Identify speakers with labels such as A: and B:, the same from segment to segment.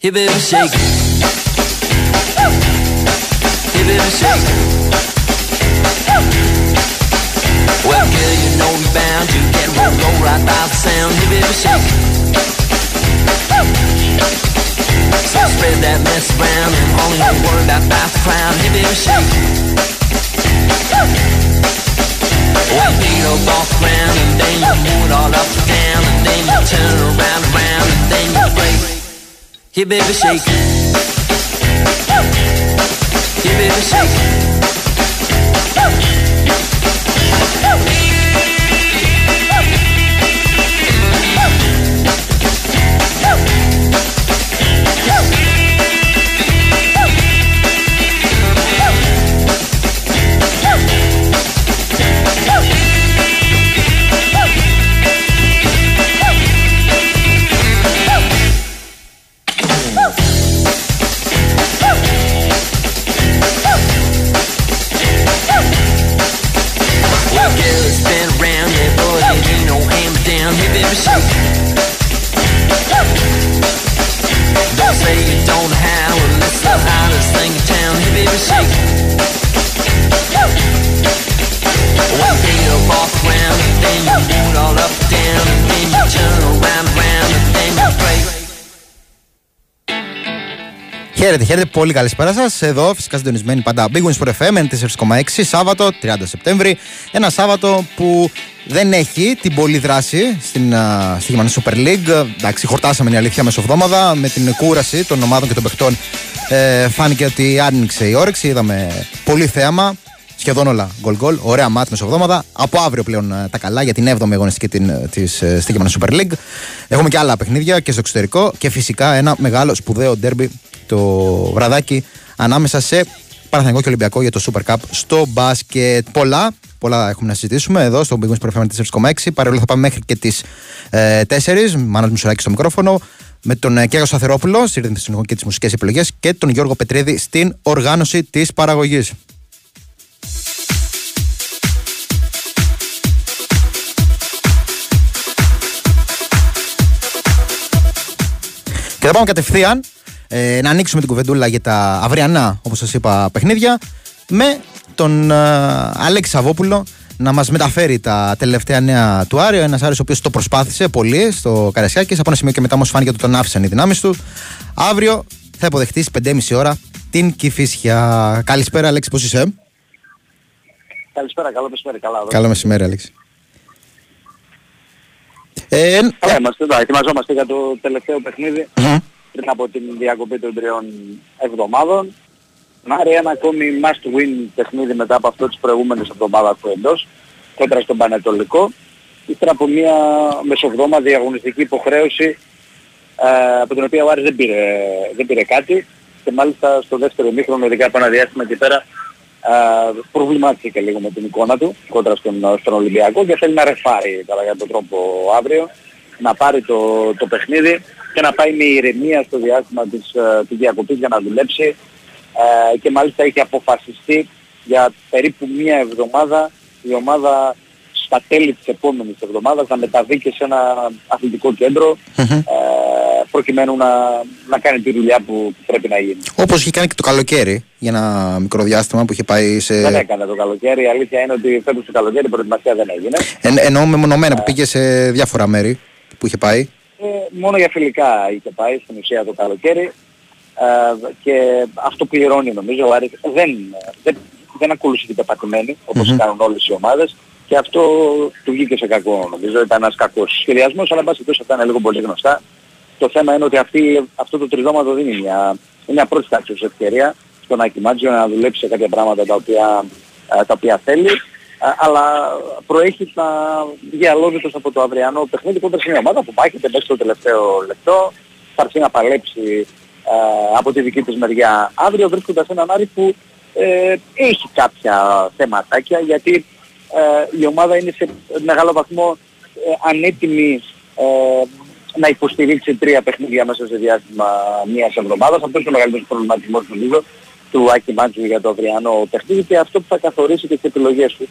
A: Hey, baby, shake. Hey, baby, shake. Well, girl, you know you're bound to get rolled over right by the sound. Hey, baby, shake. So spread that mess around and only you worry about the crowd. Hey, baby, shake. Well, beat up off the ground and then you move it all up and down and then you turn around around and then you break. Hey, baby, shake. Hey, baby, shake.
B: Χαίρετε, χαίρετε, πολύ καλησπέρα σας. Εδώ φυσικά συντονισμένοι πάντα Big Wings for FM 4,6 Σάββατο 30 Σεπτέμβρη. Ένα Σάββατο που δεν έχει την πολλή δράση στην, α, στη Γερμανική Super League. Εντάξει, χορτάσαμε είναι η αλήθεια μεσοβδόμαδα με την κούραση των ομάδων και των παιχτών. Ε, φάνηκε ότι άνοιξε η όρεξη. Είδαμε πολύ θέαμα. Σχεδόν όλα γκολ γκολ. Ωραία μάτς μεσοβδόμαδα. Από αύριο πλέον ε, τα καλά για την 7η αγωνιστική την, ε, της, ε, στη Γερμανική Super League. Έχουμε και άλλα παιχνίδια και στο εξωτερικό και φυσικά ένα μεγάλο σπουδαίο ντέρμπι το βραδάκι ανάμεσα σε Παναθηναϊκό και Ολυμπιακό για το Super Cup στο μπάσκετ. Πολλά, πολλά έχουμε να συζητήσουμε εδώ στο Big Wings Pro 4,6. Παρόλο θα πάμε μέχρι και τις ε, 4. Μάνος Μουσουράκη στο μικρόφωνο. Με τον ε, Κέγο Σταθερόπουλο στη ρύθμιση και τις μουσικές επιλογές και τον Γιώργο Πετρίδη στην οργάνωση της παραγωγής. Και θα πάμε κατευθείαν ε, να ανοίξουμε την κουβεντούλα για τα αυριανά, όπως σας είπα, παιχνίδια με τον ε, Αλέξη Σαββόπουλο να μας μεταφέρει τα τελευταία νέα του Άριο. Ένας Άρης ο οποίος το προσπάθησε πολύ στο Καρασιάκης. Από ένα σημείο και μετά όμως φάνηκε ότι τον άφησαν οι δυνάμεις του. Αύριο θα υποδεχτείς στις 5.30 ώρα την Κηφίσια. Καλησπέρα Αλέξη, πώς είσαι;
C: Καλησπέρα, καλό μεσημέρι, καλά. εδώ.
B: Καλό μεσημέρι Αλέξη. Ε,
C: Καλά είμαστε, εδώ, ετοιμαζόμαστε για το τελευταίο παιχνίδι
B: μμμ.
C: Πριν από την διακοπή των τριών εβδομάδων. Μάρι ένα ακόμη must win παιχνίδι μετά από αυτό της προηγούμενης εβδομάδας του εντός, κόντρα στον Πανετολικό. Ύστερα από μια μεσοβδόμαδη αγωνιστική υποχρέωση ε, από την οποία ο Άρης δεν πήρε, δεν πήρε κάτι και μάλιστα στο δεύτερο μήχρονο, ειδικά από ένα διάστημα εκεί πέρα, ε, προβλημάτισε και λίγο με την εικόνα του κόντρα στον, στον Ολυμπιακό και θέλει να ρεφάρει κατά κάποιο τρόπο αύριο, να πάρει το, το παιχνίδι και να πάει με ηρεμία στο διάστημα της, ε, της διακοπής για να δουλέψει ε, και μάλιστα έχει αποφασιστεί για περίπου μία εβδομάδα η ομάδα στα τέλη της επόμενης εβδομάδας να μεταβεί και σε ένα αθλητικό κέντρο
B: Μμμ.
C: ε, προκειμένου να, να κάνει τη δουλειά που, που πρέπει να γίνει.
B: Όπως είχε κάνει και το καλοκαίρι για ένα μικρό διάστημα που είχε πάει σε.
C: Δεν έκανε το καλοκαίρι. Η αλήθεια είναι ότι φέτος το καλοκαίρι η προετοιμασία δεν έγινε.
B: Εν, εννοώ μεμονωμένα που πήγε σε διάφορα μέρη που είχε πάει.
C: Ε, μόνο για φιλικά είχε πάει στην ουσία το καλοκαίρι. Ε, και αυτό πληρώνει νομίζω ο Άρης. Δεν, δεν, δεν ακολουθεί την πεπατημένη όπως
B: Μμμ.
C: κάνουν όλες οι ομάδες. Και αυτό του βγήκε σε κακό νομίζω. Ήταν ένας κακός σχεδιασμός αλλά εν πάση περιπτώσει αυτά είναι λίγο πολύ γνωστά. Το θέμα είναι ότι αυτή, αυτό το τριζόματο δίνει μια, μια πρώτη τάξης ευκαιρία στον Άκη Μάτζιο να δουλέψει σε κάποια πράγματα τα οποία, ε, τα οποία θέλει. ε, αλλά προέχει να βγει αλόβητος από το αυριανό παιχνίδι. Κόντρα σε μια ομάδα που μάχεται μέχρι το τελευταίο λεπτό. Θα έρθει να παλέψει ε, από τη δική της μεριά. Αύριο βρίσκοντας έναν Άρη που ε, έχει κάποια θεματάκια γιατί ε, η ομάδα είναι σε μεγάλο βαθμό ε, ανέτοιμη ε, να υποστηρίξει τρία παιχνίδια μέσα σε διάστημα μιας εβδομάδας. Αυτό είναι ο μεγαλύτερος προβληματισμός του Λίδο του Άκη Μάντζου για το αυριανό παιχνίδι και αυτό που θα καθορίσει και τις επιλογές του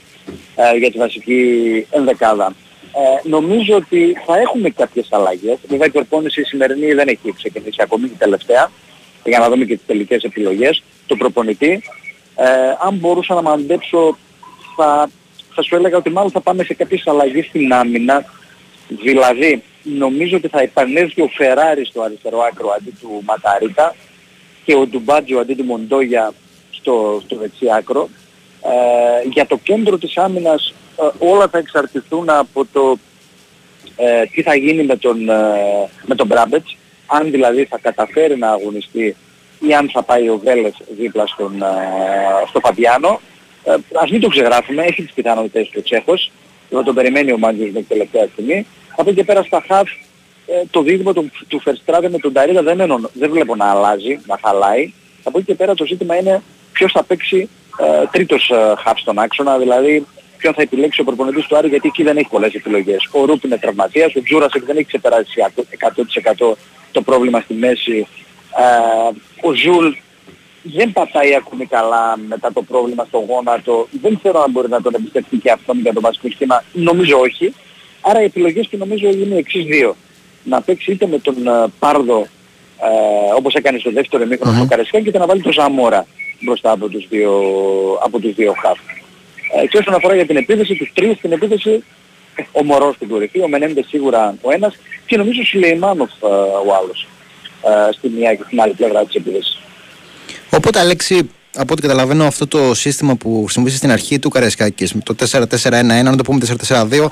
C: ε, για τη βασική ενδεκάδα. Ε, νομίζω ότι θα έχουμε κάποιες αλλαγές. Βέβαια η προπόνηση σημερινή δεν έχει ξεκινήσει ακόμη την τελευταία για να δούμε και τις τελικές επιλογές του προπονητή. Ε, αν μπορούσα να μαντέψω θα, θα σου έλεγα ότι μάλλον θα πάμε σε κάποιες αλλαγές στην άμυνα. Δηλαδή νομίζω ότι θα επανέλθει ο Φεράρι στο αριστερό άκρο αντί του Ματαρίτα και ο Ντουμπάτζο αντί του Μοντόγια στο, στο δεξί άκρο. Ε, για το κέντρο της άμυνας ε, όλα θα εξαρτηθούν από το ε, τι θα γίνει με τον, ε, με τον Μπράμπετς, αν δηλαδή θα καταφέρει να αγωνιστεί ή αν θα πάει ο Βέλες δίπλα στον, στο Φαμπιάνο. ας μην το ξεγράφουμε, έχει τις πιθανότητες του Τσέχος, εδώ τον περιμένει ο Μάντζος με την τελευταία στιγμή. Από εκεί και πέρα στα χαφ το δίδυμο του, του Βερστράτε με τον Νταρίντα δεν, ενω, δεν βλέπω να αλλάζει, να χαλάει. Από εκεί και πέρα το ζήτημα είναι ποιος θα παίξει ε, τρίτος ε, χαφ στον άξονα, δηλαδή ποιον θα επιλέξει ο προπονητής του Άρη γιατί εκεί δεν έχει πολλές επιλογές. Ο Ρουπ είναι τραυματίας, ο Τζούρασεκ δεν έχει ξεπεράσει 100% το πρόβλημα στη μέση. Ε, ο Ζουλ δεν πατάει ακόμη καλά μετά το πρόβλημα στο γόνατο. Δεν ξέρω αν μπορεί να τον εμπιστευτεί και αυτόν για το βασικό σχήμα. Νομίζω όχι. Άρα οι επιλογές του νομίζω είναι οι εξής δύο. Να παίξει είτε με τον uh, Πάρδο ε, όπως έκανε στο δεύτερο εμίχρονο mm-hmm. στο Καρεσκάκι είτε να βάλει τον Ζαμόρα μπροστά από τους δύο, από τους δύο χαφ. Ε, και όσον αφορά για την επίθεση, τους τρεις στην επίθεση, ο Μωρός στην κορυφή, ο Μενέντε σίγουρα ο ένας και νομίζω ο Σιλεϊμάνοφ ε, ο άλλος ε, στη μία και στην άλλη πλευρά της επίθεσης.
B: Οπότε Αλέξη, από ό,τι καταλαβαίνω αυτό το σύστημα που χρησιμοποίησε στην αρχή του Καρεσκάκης, το 4-4-1-1, να το πούμε 4-4-2,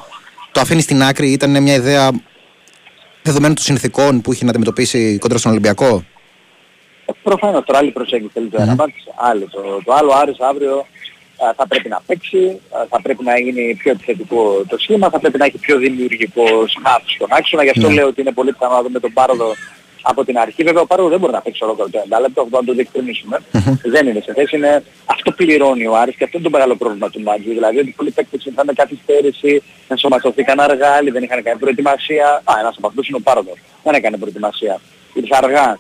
B: το αφήνει στην άκρη, ήταν μια ιδέα δεδομένων των συνθηκών που είχε να αντιμετωπίσει κοντά στον Ολυμπιακό;
C: Προφανώς τώρα άλλη προσέγγιση θέλει το ένα άλλο. Το, το άλλο Άρης αύριο θα πρέπει να παίξει, θα πρέπει να γίνει πιο επιθετικό το σχήμα, θα πρέπει να έχει πιο δημιουργικό σμάτ στον άξονα. Γι' αυτό ναι. λέω ότι είναι πολύ πιθανό να δούμε τον Πάροδο από την αρχή. Βέβαια ο Πάροδο δεν μπορεί να παίξει ολόκληρο το 90 λεπτό, αυτό να το διευκρινίσουμε. δεν είναι σε θέση, είναι... αυτό πληρώνει ο Άρης και αυτό είναι το μεγάλο πρόβλημα του Μάτζου. Δηλαδή ότι πολλοί παίκτες ήρθαν με καθυστέρηση, ενσωματωθήκαν αργά, άλλοι δεν είχαν κάνει προετοιμασία. Α, ένας από αυτούς είναι ο Πάροδος. Δεν έκανε προετοιμασία. Ήρθε αργά,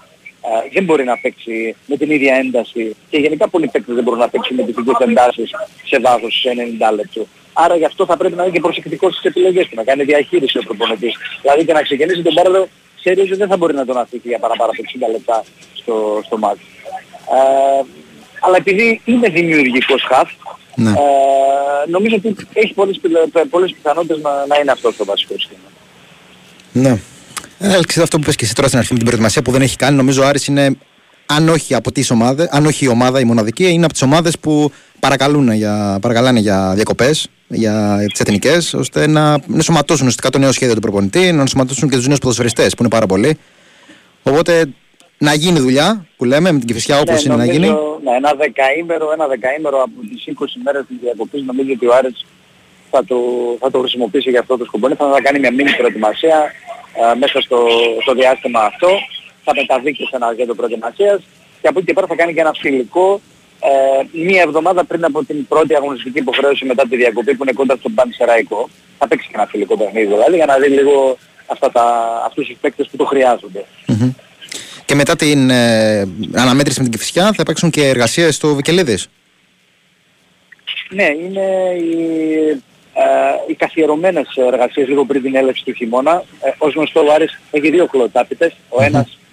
C: ε, δεν μπορεί να παίξει με την ίδια ένταση και γενικά πολλοί παίκτες δεν μπορούν να παίξουν με τις ίδιες εντάσεις σε βάθος σε 90 λεπτό. Άρα γι' αυτό θα πρέπει να είναι και προσεκτικός στις επιλογές του, να κάνει διαχείριση ο προπονητής. Δηλαδή και να ξεκινήσει τον Πάρδο, ξέρει ότι δεν θα μπορεί να τον αφήσει για παραπάνω από 60 λεπτά στο, στο μάτι. Ε, αλλά επειδή είναι δημιουργικός χαφ, ναι. ε, νομίζω ότι έχει πολλές, πολλές πιθανότητες να, να είναι αυτός το βασικό σχήμα.
B: Ναι. Έλξε αυτό που πες και εσύ τώρα στην αρχή με την προετοιμασία που δεν έχει κάνει. Νομίζω ο Άρης είναι, αν όχι από τις ομάδες, αν όχι η ομάδα η μοναδική, είναι από τις ομάδες που παρακαλούν για, παρακαλάνε για διακοπές, για τις εθνικές, ώστε να, να σωματώσουν ουσιαστικά το νέο σχέδιο του προπονητή, να σωματώσουν και τους νέους ποδοσφαιριστές που είναι πάρα πολλοί. Οπότε να γίνει δουλειά που λέμε με την Κηφισιά όπως
C: ναι,
B: είναι νομίζω, να γίνει.
C: Ναι, ένα δεκαήμερο, ένα δεκαήμερο από τις 20 μέρες της διακοπής νομίζω ότι ο Άρης θα το, θα το χρησιμοποιήσει για αυτό το σκοπό. Θα κάνει μια μήνυ προετοιμασία ε, μέσα στο, στο διάστημα αυτό. Θα μεταβεί και σε ένα γέντο προετοιμασίας και από εκεί και πέρα θα κάνει και ένα φιλικό ε, μία εβδομάδα πριν από την πρώτη αγωνιστική υποχρέωση μετά τη διακοπή που είναι κοντά στον Πανσεραϊκό. Θα παίξει και ένα φιλικό παιχνίδι δηλαδή για να δει λίγο αυτά τα, αυτούς τους παίκτες που το χρειάζονται. Mm-hmm.
B: Και μετά την ε, αναμέτρηση με την Κηφισιά θα παίξουν και εργασίες στο Βικελίδης.
C: Ναι, είναι η ε, οι καθιερωμένες εργασίες λίγο πριν την έλευση του χειμώνα. Ε, ως γνωστό ο Άρης έχει δύο χλωτάπιτες. Ο ένας ε,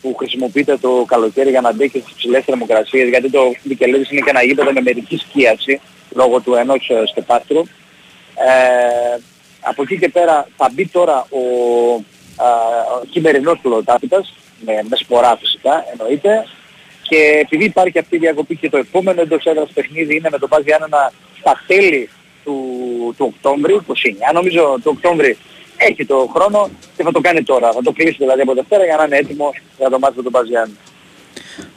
C: που χρησιμοποιείται το καλοκαίρι για να αντέχει στις ψηλές θερμοκρασίες γιατί το Μικελίδης είναι και ένα γήπεδο με μερική σκίαση λόγω του ενός ε, στεπάστρου. Ε, από εκεί και πέρα θα μπει τώρα ο, ε, ο χειμερινός χλωτάπιτας με, με σπορά φυσικά εννοείται και επειδή υπάρχει αυτή η διακοπή και το επόμενο εντός έδρας παιχνίδι είναι με το Πάζι Άννα στα τέλη του, του Οκτώβρη, 29 νομίζω του Οκτώβρη έχει το χρόνο και θα το κάνει τώρα. Θα το κλείσει δηλαδή από Δευτέρα για να είναι έτοιμο για το μάτι του Παζιάννη.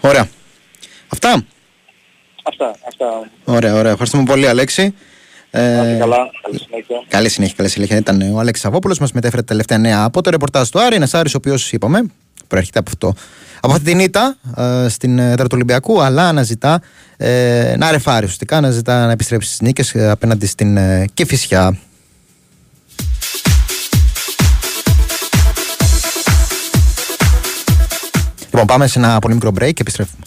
B: Ωραία. Αυτά.
C: Αυτά, αυτά.
B: Ωραία, ωραία. Ευχαριστούμε πολύ Αλέξη.
C: Ε, καλά, καλή συνέχεια.
B: Καλή συνέχεια, καλή συνέχεια. Ήταν ο Αλέξης Αβόπουλος, μας μετέφερε τα τελευταία νέα από το ρεπορτάζ του Άρη. Ένας Άρης ο οποίος είπαμε, προέρχεται από αυτό από αυτή την ήττα ε, στην έδρα του Ολυμπιακού, αλλά αναζητά ε, να ρεφάρει ουσιαστικά, αναζητά να επιστρέψει στις νίκες ε, απέναντι στην ε, Κεφισιά. Λοιπόν, πάμε σε ένα πολύ μικρό break και επιστρέφουμε.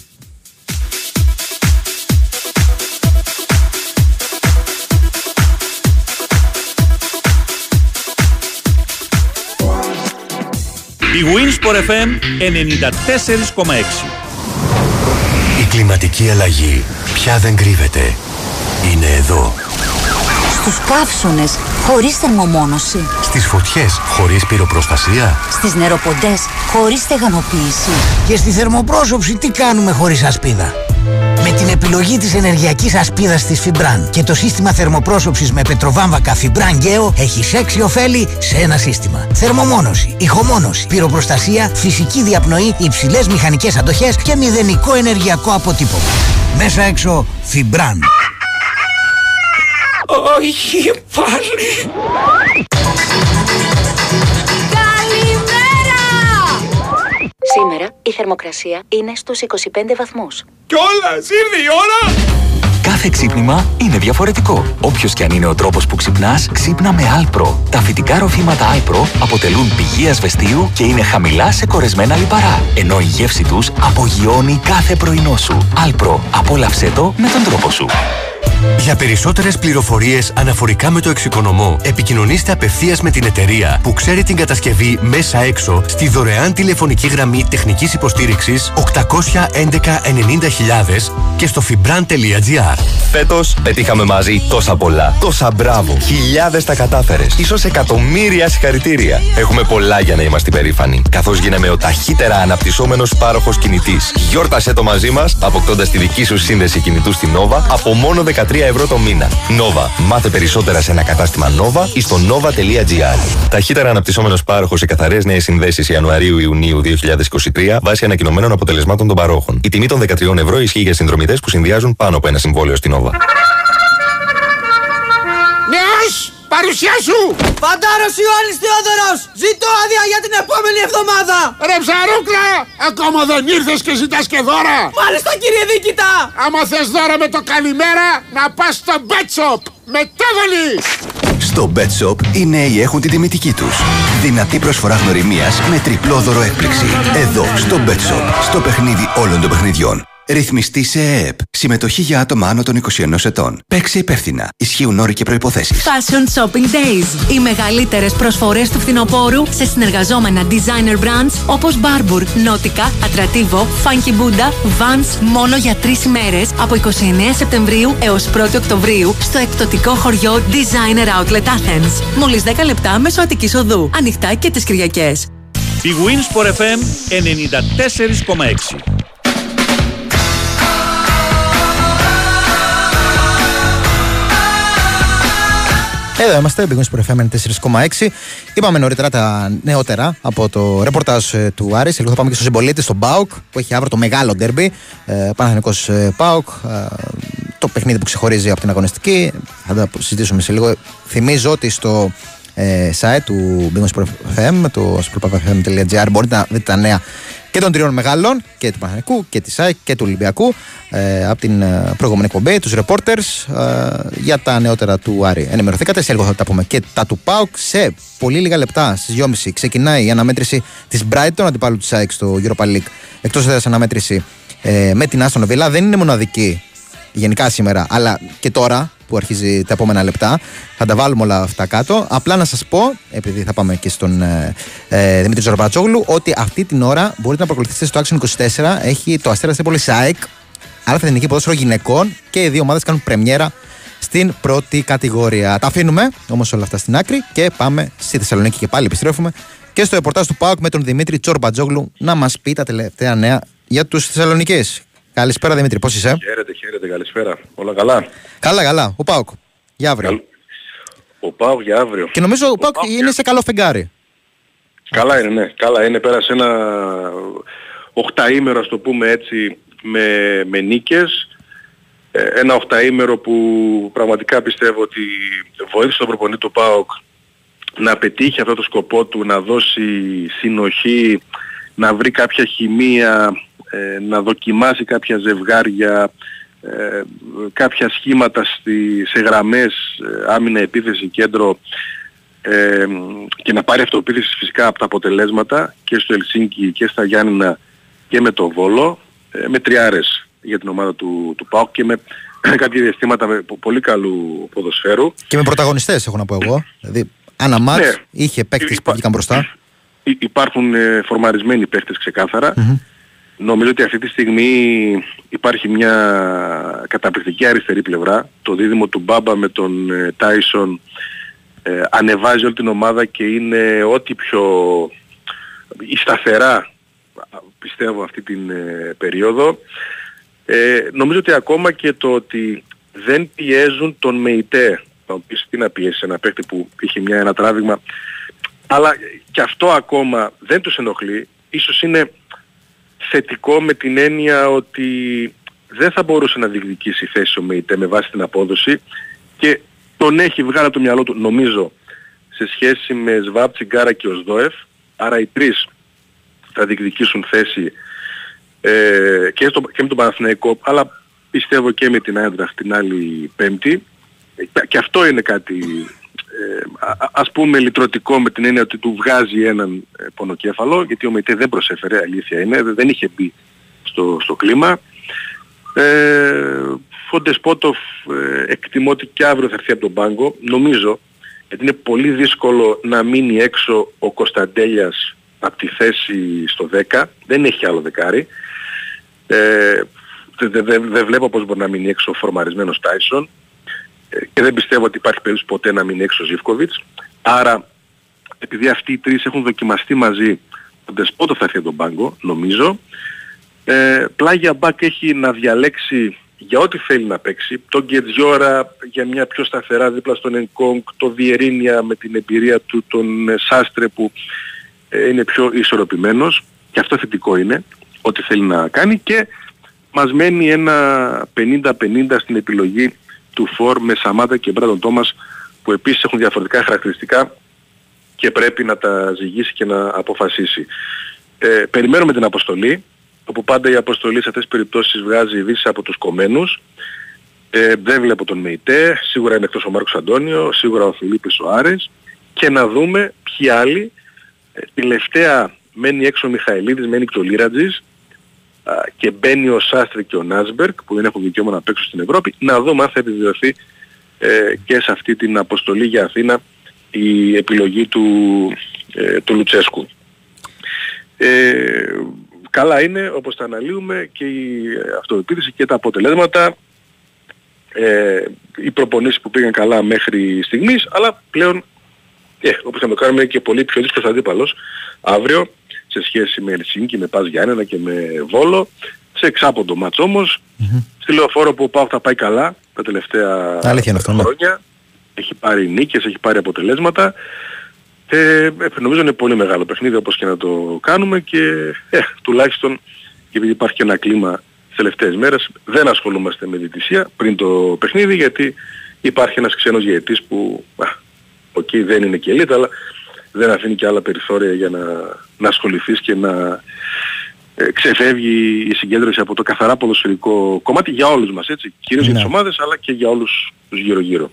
D: Η Winsport FM 94,6
E: Η κλιματική αλλαγή πια δεν κρύβεται. Είναι εδώ.
F: Στους καύσονες χωρίς θερμομόνωση.
E: Στις φωτιές χωρίς πυροπροστασία.
F: Στις νεροποντές χωρίς στεγανοποίηση.
G: Και στη θερμοπρόσωψη τι κάνουμε χωρίς ασπίδα; Με την επιλογή της ενεργειακής ασπίδας της Fibran και το σύστημα θερμοπρόσωψης με πετροβάμβακα Fibran Geo έχει έξι ωφέλη σε ένα σύστημα. Θερμομόνωση, ηχομόνωση, πυροπροστασία, φυσική διαπνοή, υψηλές μηχανικές αντοχές και μηδενικό ενεργειακό αποτύπωμα. Μέσα έξω Fibran.
H: Όχι πάλι.
F: Σήμερα η θερμοκρασία είναι στους 25 βαθμούς.
H: Κιόλας ήρθε η ώρα.
I: Κάθε ξύπνημα είναι διαφορετικό. Όποιος και αν είναι ο τρόπος που ξυπνάς, ξύπνα με Alpro. Τα φυτικά ροφήματα Alpro αποτελούν πηγή ασβεστίου και είναι χαμηλά σε κορεσμένα λιπαρά. Ενώ η γεύση τους απογειώνει κάθε πρωινό σου. Alpro. Απόλαυσέ το με τον τρόπο σου.
E: Για περισσότερες πληροφορίες αναφορικά με το εξοικονομώ, επικοινωνήστε απευθείας με την εταιρεία που ξέρει την κατασκευή μέσα έξω στη δωρεάν τηλεφωνική γραμμή τεχνικής υποστήριξης 811 90.000 και στο fibran.gr.
J: Φέτος πετύχαμε μαζί τόσα πολλά. Τόσα μπράβο. Χιλιάδες τα κατάφερες. Ίσως εκατομμύρια συγχαρητήρια. Έχουμε πολλά για να είμαστε περήφανοι. Καθώς γίναμε ο ταχύτερα αναπτυσσόμενος πάροχος κινητής. Γιόρτασέ το μαζί μας, αποκτώντας τη δική σου σύνδεση κινητού στην Nova από μόνο 13 ευρώ το μήνα. Nova. Μάθε περισσότερα σε ένα κατάστημα Nova ή στο nova.gr. Ταχύτερα αναπτυσσόμενος πάροχος σε καθαρές νέες συνδέσεις Ιανουαρίου-Ιουνίου 2023 βάσει ανακοινωμένων αποτελεσμάτων των παρόχων. Η τιμή των 13 ευρώ ισχύει για συνδρομητές που συνδυάζουν πάνω από ένα συμβόλαιο στην Nova.
H: Νέος, παρουσία σου.
K: Φαντάρος Ιωάννης Θεόδωρος! Ζητώ άδεια για την επόμενη εβδομάδα!
H: Ρε ψαρούκλα, ακόμα δεν ήρθες και ζητάς και δώρα.
K: Μάλιστα κύριε Δίκητα!
H: Άμα θες δώρα με το καλημέρα, να πας στο Bet Shop. Μετέβολη.
E: Στο Bet Shop οι νέοι έχουν την τιμητική τους. Δυνατή προσφορά γνωριμίας με τριπλό δώρο έκπληξη. Εδώ, στο Bet Shop, στο παιχνίδι όλων των παιχνιδιών. Ρυθμιστή σε ΕΕΠ. Συμμετοχή για άτομα άνω των 21 ετών. Παίξε υπεύθυνα. Ισχύουν όροι και προποθέσει.
L: Fashion Shopping Days. Οι μεγαλύτερες προσφορές του φθινοπόρου σε συνεργαζόμενα designer brands όπως Barbour, Nautica, Atrativo, Funky Buddha, Vans μόνο για τρεις ημέρε από 29 Σεπτεμβρίου έως 1 Οκτωβρίου στο εκπτωτικό χωριό Designer Outlet Athens. Μόλις 10 λεπτά μέσω Αττικής Οδού. Ανοιχτά και τις Κυριακές.
D: Η Winsport FM 94,6
B: Εδώ είμαστε, Big Wings FM 4,6. Είπαμε νωρίτερα τα νεότερα από το ρεπορτάζ ε, του Άρη. Λίγο θα πάμε και στο συμπολίτη, στον Μπάουκ, που έχει αύριο το μεγάλο ντέρμπι. Ε, Παναθηνικός ε, Πάουκ. Ε, το παιχνίδι που ξεχωρίζει από την αγωνιστική. Θα τα συζητήσουμε σε λίγο. Θυμίζω ότι στο ε, site του Big Wings FM, το sportpavfm.gr, μπορείτε να δείτε τα νέα και των τριών μεγάλων, και του Παναθηνικού και της ΑΕΚ και του Ολυμπιακού, ε, από την ε, προηγούμενη εκπομπή, τους reporters, ε, για τα νεότερα του Άρη. Ενημερωθήκατε, σε λίγο θα τα πούμε και τα του ΠΑΟΚ. Σε πολύ λίγα λεπτά, στις 2.30 ξεκινάει η αναμέτρηση της Brighton, αντιπάλου της ΑΕΚ στο Europa League. Εκτός έδρα αναμέτρηση ε, με την Άστον Villa. Δεν είναι μοναδική γενικά σήμερα, αλλά και τώρα που αρχίζει τα επόμενα λεπτά. Θα τα βάλουμε όλα αυτά κάτω. Απλά να σας πω, επειδή θα πάμε και στον ε, ε, Δημήτρη Ζωρμπατσόγλου, ότι αυτή την ώρα μπορείτε να προκολουθήσετε στο Action 24. Έχει το Αστέρα Στέπολη ΑΕΚ, αλλά θα εθνική ποδόσφαιρο γυναικών και οι δύο ομάδες κάνουν πρεμιέρα στην πρώτη κατηγορία. Τα αφήνουμε όμως όλα αυτά στην άκρη και πάμε στη Θεσσαλονίκη και πάλι επιστρέφουμε και στο ρεπορτάζ του ΠΑΟΚ με τον Δημήτρη Τσορμπατζόγλου να μας πει τα τελευταία νέα για τους Θεσσαλονίκε. Καλησπέρα Δημήτρη, πώς είσαι;
M: Χαίρετε, χαίρετε, καλησπέρα. Όλα καλά;
B: Καλά, καλά. Ο Πάοκ. Για αύριο.
M: Ο Πάοκ για αύριο.
B: Και νομίζω ο Πάοκ είναι σε καλό φεγγάρι.
M: Καλά είναι, ναι. Καλά είναι. Πέρασε ένα οχταήμερο, ας το πούμε έτσι, με, με νίκες. Ε, ένα οχταήμερο που πραγματικά πιστεύω ότι βοήθησε τον προπονητή του ΠΑΟΚ να πετύχει αυτό το σκοπό του, να δώσει συνοχή, να βρει κάποια χημεία ε, να δοκιμάσει κάποια ζευγάρια, ε, κάποια σχήματα στη, σε γραμμές, ε, άμυνα, επίθεση, κέντρο και να πάρει αυτοπίθεση φυσικά από τα αποτελέσματα και στο Ελσίνκι και στα Γιάννηνα και με το Βόλο, ε, με τριάρες για την ομάδα του, του ΠΑΟΚ και με κάποια διαστήματα με πο- πολύ καλού ποδοσφαίρου.
B: Και με πρωταγωνιστές έχω να πω εγώ. Δηλαδή, ένα μάτς
M: Ναι.
B: είχε παίκτες που βγήκαν μπροστά.
M: Υ- Υπάρχουν ε, φορμαρισμένοι παίχτες ξεκάθαρα. Νομίζω ότι αυτή τη στιγμή υπάρχει μια καταπληκτική αριστερή πλευρά. Το δίδυμο του Μπάμπα με τον ε, Τάισον ε, ανεβάζει όλη την ομάδα και είναι ό,τι πιο η σταθερά πιστεύω αυτή την ε, περίοδο. Ε, νομίζω ότι ακόμα και το ότι δεν πιέζουν τον ΜΕΙΤΕ, ο οποίος τι να πιέσει ένα παίχτη που είχε μια, ένα τράβηγμα, αλλά και αυτό ακόμα δεν τους ενοχλεί. Ίσως είναι θετικό με την έννοια ότι δεν θα μπορούσε να διεκδικήσει θέση ο ΜΕΙΤΕ με βάση την απόδοση και τον έχει βγάλει από το μυαλό του νομίζω σε σχέση με ΣΒΑΠ, Τσιγκάρα και Οσδόεφ. Άρα οι τρεις θα διεκδικήσουν θέση ε, και, στο, και με τον Παναθηναϊκό αλλά πιστεύω και με την Άιντραχ την άλλη πέμπτη. Ε, και αυτό είναι κάτι ε, α- α- ας πούμε λυτρωτικό με την έννοια ότι του βγάζει έναν ε, πονοκέφαλο γιατί ο ΜΕΤΕ δεν προσέφερε αλήθεια είναι δεν- δεν είχε μπει στο, στο κλίμα. Ε, ο Ντεσπότοφ ε, εκτιμώ ότι και αύριο θα έρθει από τον πάγκο. Νομίζω γιατί είναι πολύ δύσκολο να μείνει έξω ο Κωνσταντέλιας από τη θέση στο 10 δεν έχει άλλο δεκάρι. Ε, δεν δε, δε- δεν βλέπω πως μπορεί να μείνει έξω ο φορμαρισμένος Τάισον. ε, και δεν πιστεύω ότι υπάρχει περίπτωση ποτέ να μείνει έξω ο Ζιβκοβιτς άρα επειδή αυτοί οι τρεις έχουν δοκιμαστεί μαζί ο Ντεσπότοφ θα έρθει από τον πάγκο νομίζω. Ε, πλάγια μπακ έχει να διαλέξει για ό,τι θέλει να παίξει. Το Γκετζιόρα για μια πιο σταθερά δίπλα στον Ενκόγκ, το Βιερίνια με την εμπειρία του, τον ε, Σάστρε που ε, είναι πιο ισορροπημένος. Και αυτό θετικό είναι, ό,τι θέλει να κάνει. Και μας μένει ένα 50-50 στην επιλογή του Φορ με Σαμάτα και Μπράντον Τόμας που επίσης έχουν διαφορετικά χαρακτηριστικά και πρέπει να τα ζυγίσει και να αποφασίσει. Ε, περιμένουμε την αποστολή, όπου πάντα η αποστολή σε αυτές τις περιπτώσεις βγάζει ειδήσεις από τους κομμένους. Ε, δεν βλέπω τον ΜΕΙΤΕ, σίγουρα είναι εκτός ο Μάρκος Αντώνιο, σίγουρα ο Φιλίππης ο Άρης και να δούμε ποιοι άλλοι. Ε, τελευταία μένει έξω ο Μιχαηλίδης, μένει και ο Λίρατζης α, και μπαίνει ο Σάστρη και ο Νάσμπερκ που δεν έχουν δικαίωμα να παίξουν στην Ευρώπη. Να δούμε αν θα επιβεβαιωθεί ε, και σε αυτή την αποστολή για Αθήνα η επιλογή του, ε, του Λουτσέσκου. Ε, καλά είναι όπως τα αναλύουμε και η ε, αυτοεπίθεση και τα αποτελέσματα ε, οι προπονήσεις που πήγαν καλά μέχρι στιγμής αλλά πλέον ε, όπως θα το κάνουμε και πολύ πιο δύσκολος αντίπαλος αύριο σε σχέση με Ελσίνκι, με Πας Γιάννενα και με Βόλο. Σε εξάποντο μάτς όμως. Στη λεωφόρο που ο Πάου θα πάει καλά τα τελευταία
B: Αλήθεια είναι αυτό, ναι.
M: χρόνια. Έχει πάρει νίκες, έχει πάρει αποτελέσματα. Ε, ε, νομίζω είναι πολύ μεγάλο παιχνίδι όπως και να το κάνουμε και ε, τουλάχιστον και επειδή υπάρχει και ένα κλίμα τις τελευταίες μέρες δεν ασχολούμαστε με διαιτησία πριν το παιχνίδι γιατί υπάρχει ένας ξένος διαιτητής που α, οκ, δεν είναι και elite αλλά δεν αφήνει και άλλα περιθώρια για να, να ασχοληθείς και να ε, ξεφεύγει η συγκέντρωση από το καθαρά ποδοσφαιρικό κομμάτι για όλους μας έτσι κυρίως για τις
B: Ναι.
M: ομάδες αλλά και για όλους τους γύρω-γύρω.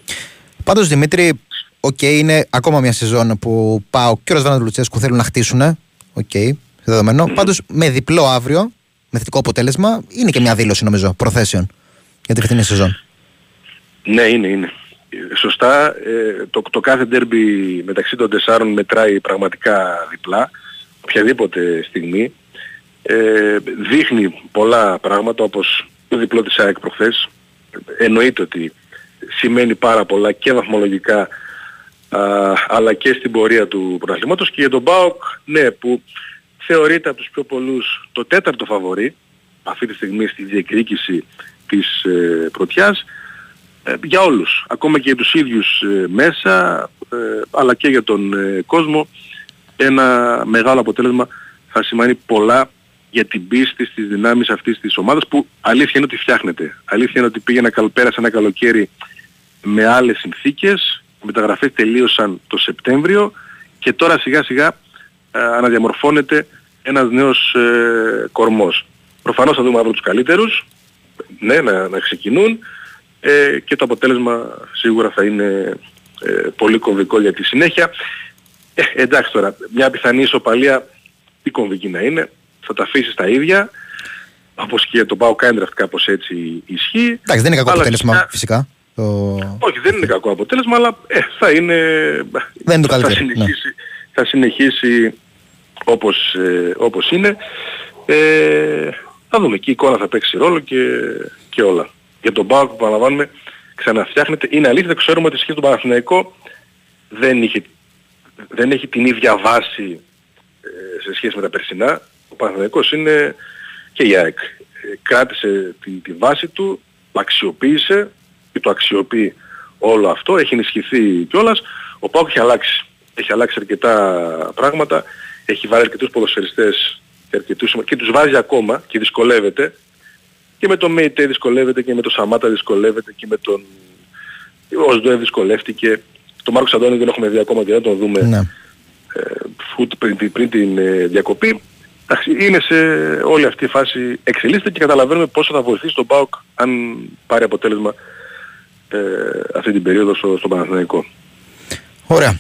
B: Πάντως Δημήτρη, οκ, είναι ακόμα μια σεζόν που ΠΑΟΚ και ο Ραζβάν Λουτσέσκου θέλουν να χτίσουν. Οκ, δεδομένο. Πάντως με διπλό αύριο, με θετικό αποτέλεσμα, είναι και μια δήλωση νομίζω προθέσεων για τη φετινή σεζόν.
M: Ναι, είναι, είναι. Ε, Σωστά, ε, το, το κάθε ντέρμπι μεταξύ των τεσσάρων μετράει πραγματικά διπλά, οποιαδήποτε στιγμή. Ε, δείχνει πολλά πράγματα όπως το διπλό της ΑΕΚ προχθές. Εννοείται ότι σημαίνει πάρα πολλά και βαθμολογικά α, αλλά και στην πορεία του πρωταθλήματος και για τον ΠΑΟΚ, ναι, που θεωρείται από τους πιο πολλούς το τέταρτο φαβορί αυτή τη στιγμή στη διεκδίκηση της ε, πρωτιάς ε, για όλους, ακόμα και για τους ίδιους ε, μέσα, ε, αλλά και για τον ε, κόσμο, ένα μεγάλο αποτέλεσμα θα σημαίνει πολλά για την πίστη στις δυνάμεις αυτής της ομάδας που αλήθεια είναι ότι φτιάχνεται. Αλήθεια είναι ότι πήγε να καλ- πέρασε ένα καλοκαίρι με άλλες συνθήκες, οι μεταγραφές τελείωσαν το Σεπτέμβριο και τώρα σιγά σιγά ε, αναδιαμορφώνεται ένας νέος ε, κορμός. Προφανώς θα δούμε αύριο τους καλύτερους, ναι, να, να ξεκινούν ε, και το αποτέλεσμα σίγουρα θα είναι ε, πολύ κομβικό για τη συνέχεια. Ε, εντάξει τώρα, μια πιθανή ισοπαλία, τι κομβική να είναι, θα θα τα αφήσεις τα ίδια. Όπως και το Πάο Κάιντραφτ κάπως έτσι ισχύει.
B: Εντάξει, δεν είναι κακό
M: Αλλά
B: αποτέλεσμα
M: φυσικά-
B: φυσικά. Το...
M: όχι, δεν είναι κακό αποτέλεσμα, αλλά ε, θα είναι...
B: Δεν είναι το
M: θα
B: καλύτερο,
M: συνεχίσει, θα συνεχίσει όπως, ε, όπως είναι. Ε, θα δούμε και η εικόνα θα παίξει ρόλο και, και όλα. Για τον Πάοκ που παραλαμβάνουμε ξαναφτιάχνεται. Είναι αλήθεια, δεν ξέρουμε ότι σχέση του Παναθηναϊκό δεν, είχε, δεν έχει την ίδια βάση ε, σε σχέση με τα περσινά. Ο Παναθηναϊκός είναι και η ΑΕΚ. Ε, κράτησε τη, τη βάση του, αξιοποίησε και το αξιοποιεί όλο αυτό, έχει ενισχυθεί κιόλας. Ο Πάοκ έχει αλλάξει. Έχει αλλάξει αρκετά πράγματα, έχει βάλει αρκετούς ποδοσφαιριστές και, αρκετούς, και τους βάζει ακόμα και δυσκολεύεται. Και με τον Μέιτε δυσκολεύεται και με τον Σαμάτα δυσκολεύεται και με τον Οσδόε δυσκολεύτηκε. Τον Μάρκος Αντώνη δεν έχουμε δει ακόμα και δεν τον δούμε
B: Ναι.
M: ε, ούτε πριν, την- πριν την ε, διακοπή. Εντάξει, είναι σε όλη αυτή η φάση εξελίσσεται και καταλαβαίνουμε πόσο θα βοηθήσει τον ΠΑΟΚ αν πάρει αποτέλεσμα ε, αυτή την περίοδο στο, στο Παναθηναϊκό.
B: Ωραία.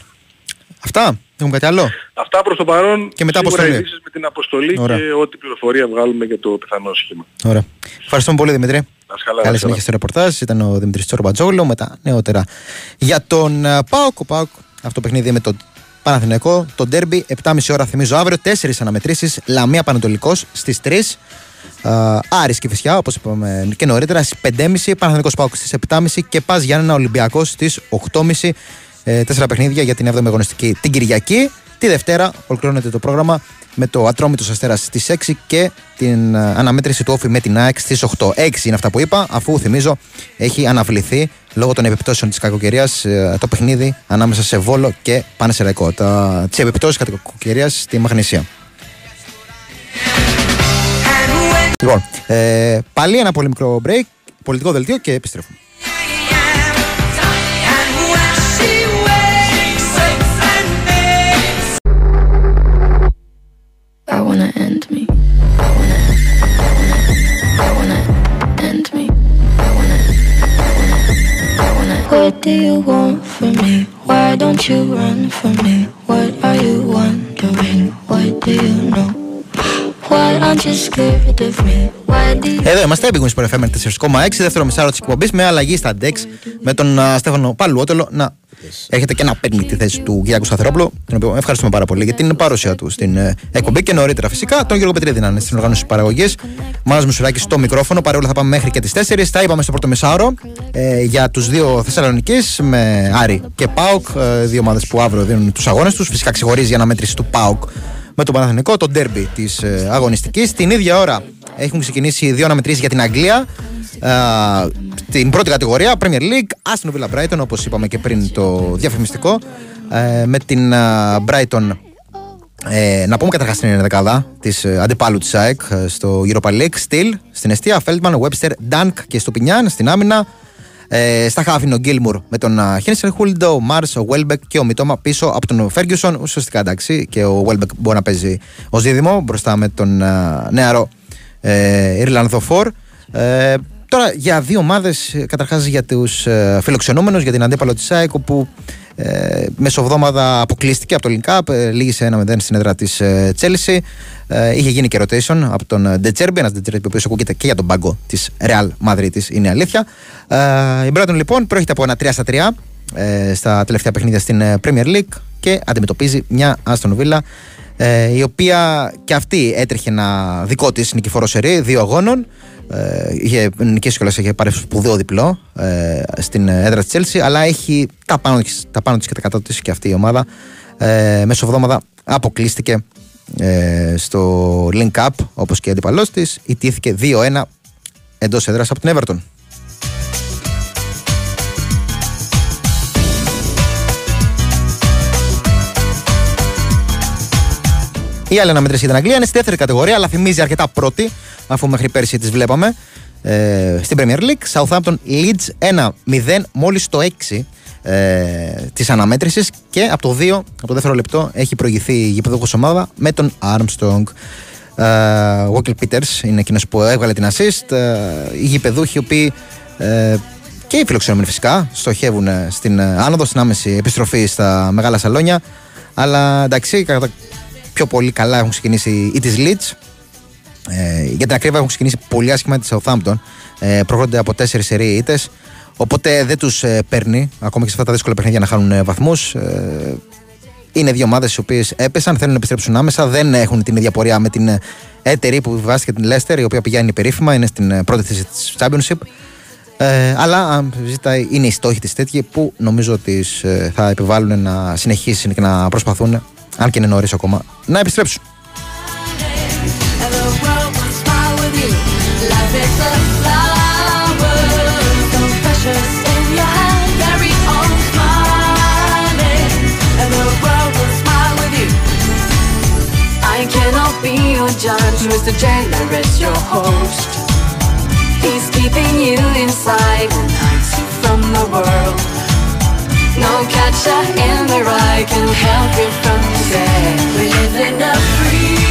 B: Αυτά; Έχουμε κάτι άλλο;
M: Αυτά προς το παρόν
B: Και μετά
M: σίγουρα
B: αποστολή.
M: ειδήσεις με την αποστολή
B: Ωραία.
M: και ό,τι πληροφορία βγάλουμε για το πιθανό σχήμα.
B: Ωραία. Ευχαριστούμε πολύ Δημήτρη.
M: Να είσαι καλά, να
B: Καλή
M: είσαι
B: συνέχεια στο ρεπορτάζ. Ήταν ο Δημήτρης Τσορμπατζόγλου με τα νεότερα. Για τον ε, Πάοκ, ο Πάοκ, αυτό το παιχνίδι με τον Παναθηναϊκό, το ντέρμπι, 7,5 ώρα θυμίζω αύριο, 4 αναμετρήσεις. Λαμία Πανετολικός στις 3. Uh, Άρης και Φυσιά, όπως είπαμε και νωρίτερα, στις 5.30. Παναθηναϊκός Πάοκ στις 7.30 και Πας Γιάννενα Ολυμπιακός στις 8.30. Ε, τέσσερα παιχνίδια για την 7η αγωνιστική την Κυριακή. Τη Δευτέρα ολοκληρώνεται το πρόγραμμα με το Ατρόμητος Αστέρας στις 6 και την ε, αναμέτρηση του Όφη με την ΑΕΚ στις 8. 6 είναι αυτά που είπα, αφού θυμίζω έχει αναβληθεί λόγω των επιπτώσεων της κακοκαιρίας το παιχνίδι ανάμεσα σε Βόλο και Πανεσαιραϊκό. Τις επιπτώσεις κακοκαιρίας στη Μαγνησία. Λοιπόν, ε, πάλι ένα πολύ μικρό break, πολιτικό δελτίο και επιστρέφουμε.
N: What do you want from me? Why don't you run from me? What are you wondering? What do you know? Why aren't you scared of me? Why do you
B: Εδώ είμαστε, Big Wings FM 4,6, δεύτερο μισάρο τη εκπομπή με αλλαγή στα Dex με τον α, Στέφανο Παλουότελο να έρχεται και να παίρνει τη θέση του Κυριάκου Σταθερόπουλου, τον οποίο ευχαριστούμε πάρα πολύ για την παρουσία του στην ε, εκπομπή και νωρίτερα φυσικά. Τον Γιώργο Πετρίδη να είναι στην οργάνωση παραγωγής. Μάνας Μουσουράκη στο μικρόφωνο, παρόλο θα πάμε μέχρι και τις 4. Τα είπαμε στο πρώτο μισάωρο ε, για τους δύο Θεσσαλονίκη με Άρη και Πάοκ, ε, δύο ομάδες που αύριο δίνουν τους αγώνες τους. Φυσικά ξεχωρίζει η αναμέτρηση του Πάοκ με τον Παναθηνικό, το ντέρμπι της ε, αγωνιστικής. Την ίδια ώρα έχουν ξεκινήσει δύο αναμετρήσεις για την Αγγλία. Ε, στην πρώτη κατηγορία, Premier League, Aston Villa Brighton, όπως είπαμε και πριν το διαφημιστικό. Ε, με την ε, Brighton ε, να πούμε καταρχάς την δεκάδα της ε, αντιπάλου της ΑΕΚ ε, στο Europa League. Στυλ στην αιστεία, Φέλτμαν, Webster, Dunk και Στοπινιάν στην άμυνα. Ε, στα χαφ είναι ο Γκίλμουρ με τον Χίνσελγουντ, ο Μαρτς, ο Βέλμπεκ και ο Μιτόμα πίσω από τον Φέργκιουσον. Ουσιαστικά εντάξει και ο Βέλμπεκ μπορεί να παίζει ως δίδυμο μπροστά με τον α, νεαρό ε, Ιρλανδό φορ. Ε, τώρα για δύο ομάδες, καταρχάς για τους ε, φιλοξενούμενους, για την αντίπαλο της ΑΕΚ, όπου ε, μεσοβδόμαδα αποκλείστηκε από το League Cup, ε, λύγισε 1-0 στην έδρα της ε, Chelsea. Ε, είχε γίνει και rotation από τον Ντε Τσέρμπι, ένας Ντε Τσέρμπι ο οποίος ακούγεται και για τον πάγκο της Real Madrid, είναι αλήθεια. Ε, η Brighton λοιπόν προέρχεται από ένα 3 στα 3 ε, στα τελευταία παιχνίδια στην ε, Premier League και αντιμετωπίζει μια Aston Villa ε, η οποία και αυτή έτρεχε ένα δικό της νικηφόρο σερί δύο αγώνων. Ε, είχε νικήσει κιόλας, είχε πάρει σπουδαίο διπλό ε, στην έδρα της Chelsea αλλά έχει τα πάνω, της, τα πάνω της και τα κάτω της και αυτή η ομάδα ε, μεσοβδόμαδα αποκλείστηκε ε, στο Link Up όπως και η αντιπαλός της ιτήθηκε 2-1 εντός έδρας από την Everton. Η άλλη αναμέτρηση για την Αγγλία είναι στη δεύτερη κατηγορία, αλλά θυμίζει αρκετά πρώτη, αφού μέχρι πέρσι τις βλέπαμε. Ε, στην Premier League, Southampton Leeds 1-0 μόλις το 6 ε, της αναμέτρησης. Και από το 2, από το δεύτερο λεπτό έχει προηγηθεί η γηπεδούχος ομάδα με τον Armstrong. Ε, Walker Peters είναι εκείνος που έβγαλε την assist. Ε, οι γηπεδούχοι οι οποίοι ε, και οι φιλοξενούμενοι φυσικά στοχεύουν ε, στην ε, άνοδο, στην άμεση επιστροφή στα μεγάλα σαλόνια. Αλλά εντάξει κατά πιο πολύ καλά έχουν ξεκινήσει οι της Leeds Ε, για την ακρίβεια έχουν ξεκινήσει πολύ άσχημα τη Southampton. Ε, προχωρούνται από τέσσερις σερή ήττες. Οπότε δεν τους ε, παίρνει ακόμα και σε αυτά τα δύσκολα παιχνίδια να χάνουν ε, βαθμούς. Ε, είναι δύο ομάδες οι οποίες έπεσαν, θέλουν να επιστρέψουν άμεσα, δεν έχουν την ίδια πορεία με την ε, έτερη που βάστηκε την Leicester, η οποία πηγαίνει περίφημα, είναι στην ε, πρώτη θέση της Championship. Ε, αλλά αν ζητάει, είναι οι στόχοι της τέτοιοι που νομίζω ότι ε, θα επιβάλλουν να συνεχίσουν και να προσπαθούν, αν και είναι νωρίς ακόμα, να επιστρέψουν.
N: Judge, Mr. Generous, your host. He's keeping you inside and hides you from the world. No catcher in the rye can help you from despair. We live in a free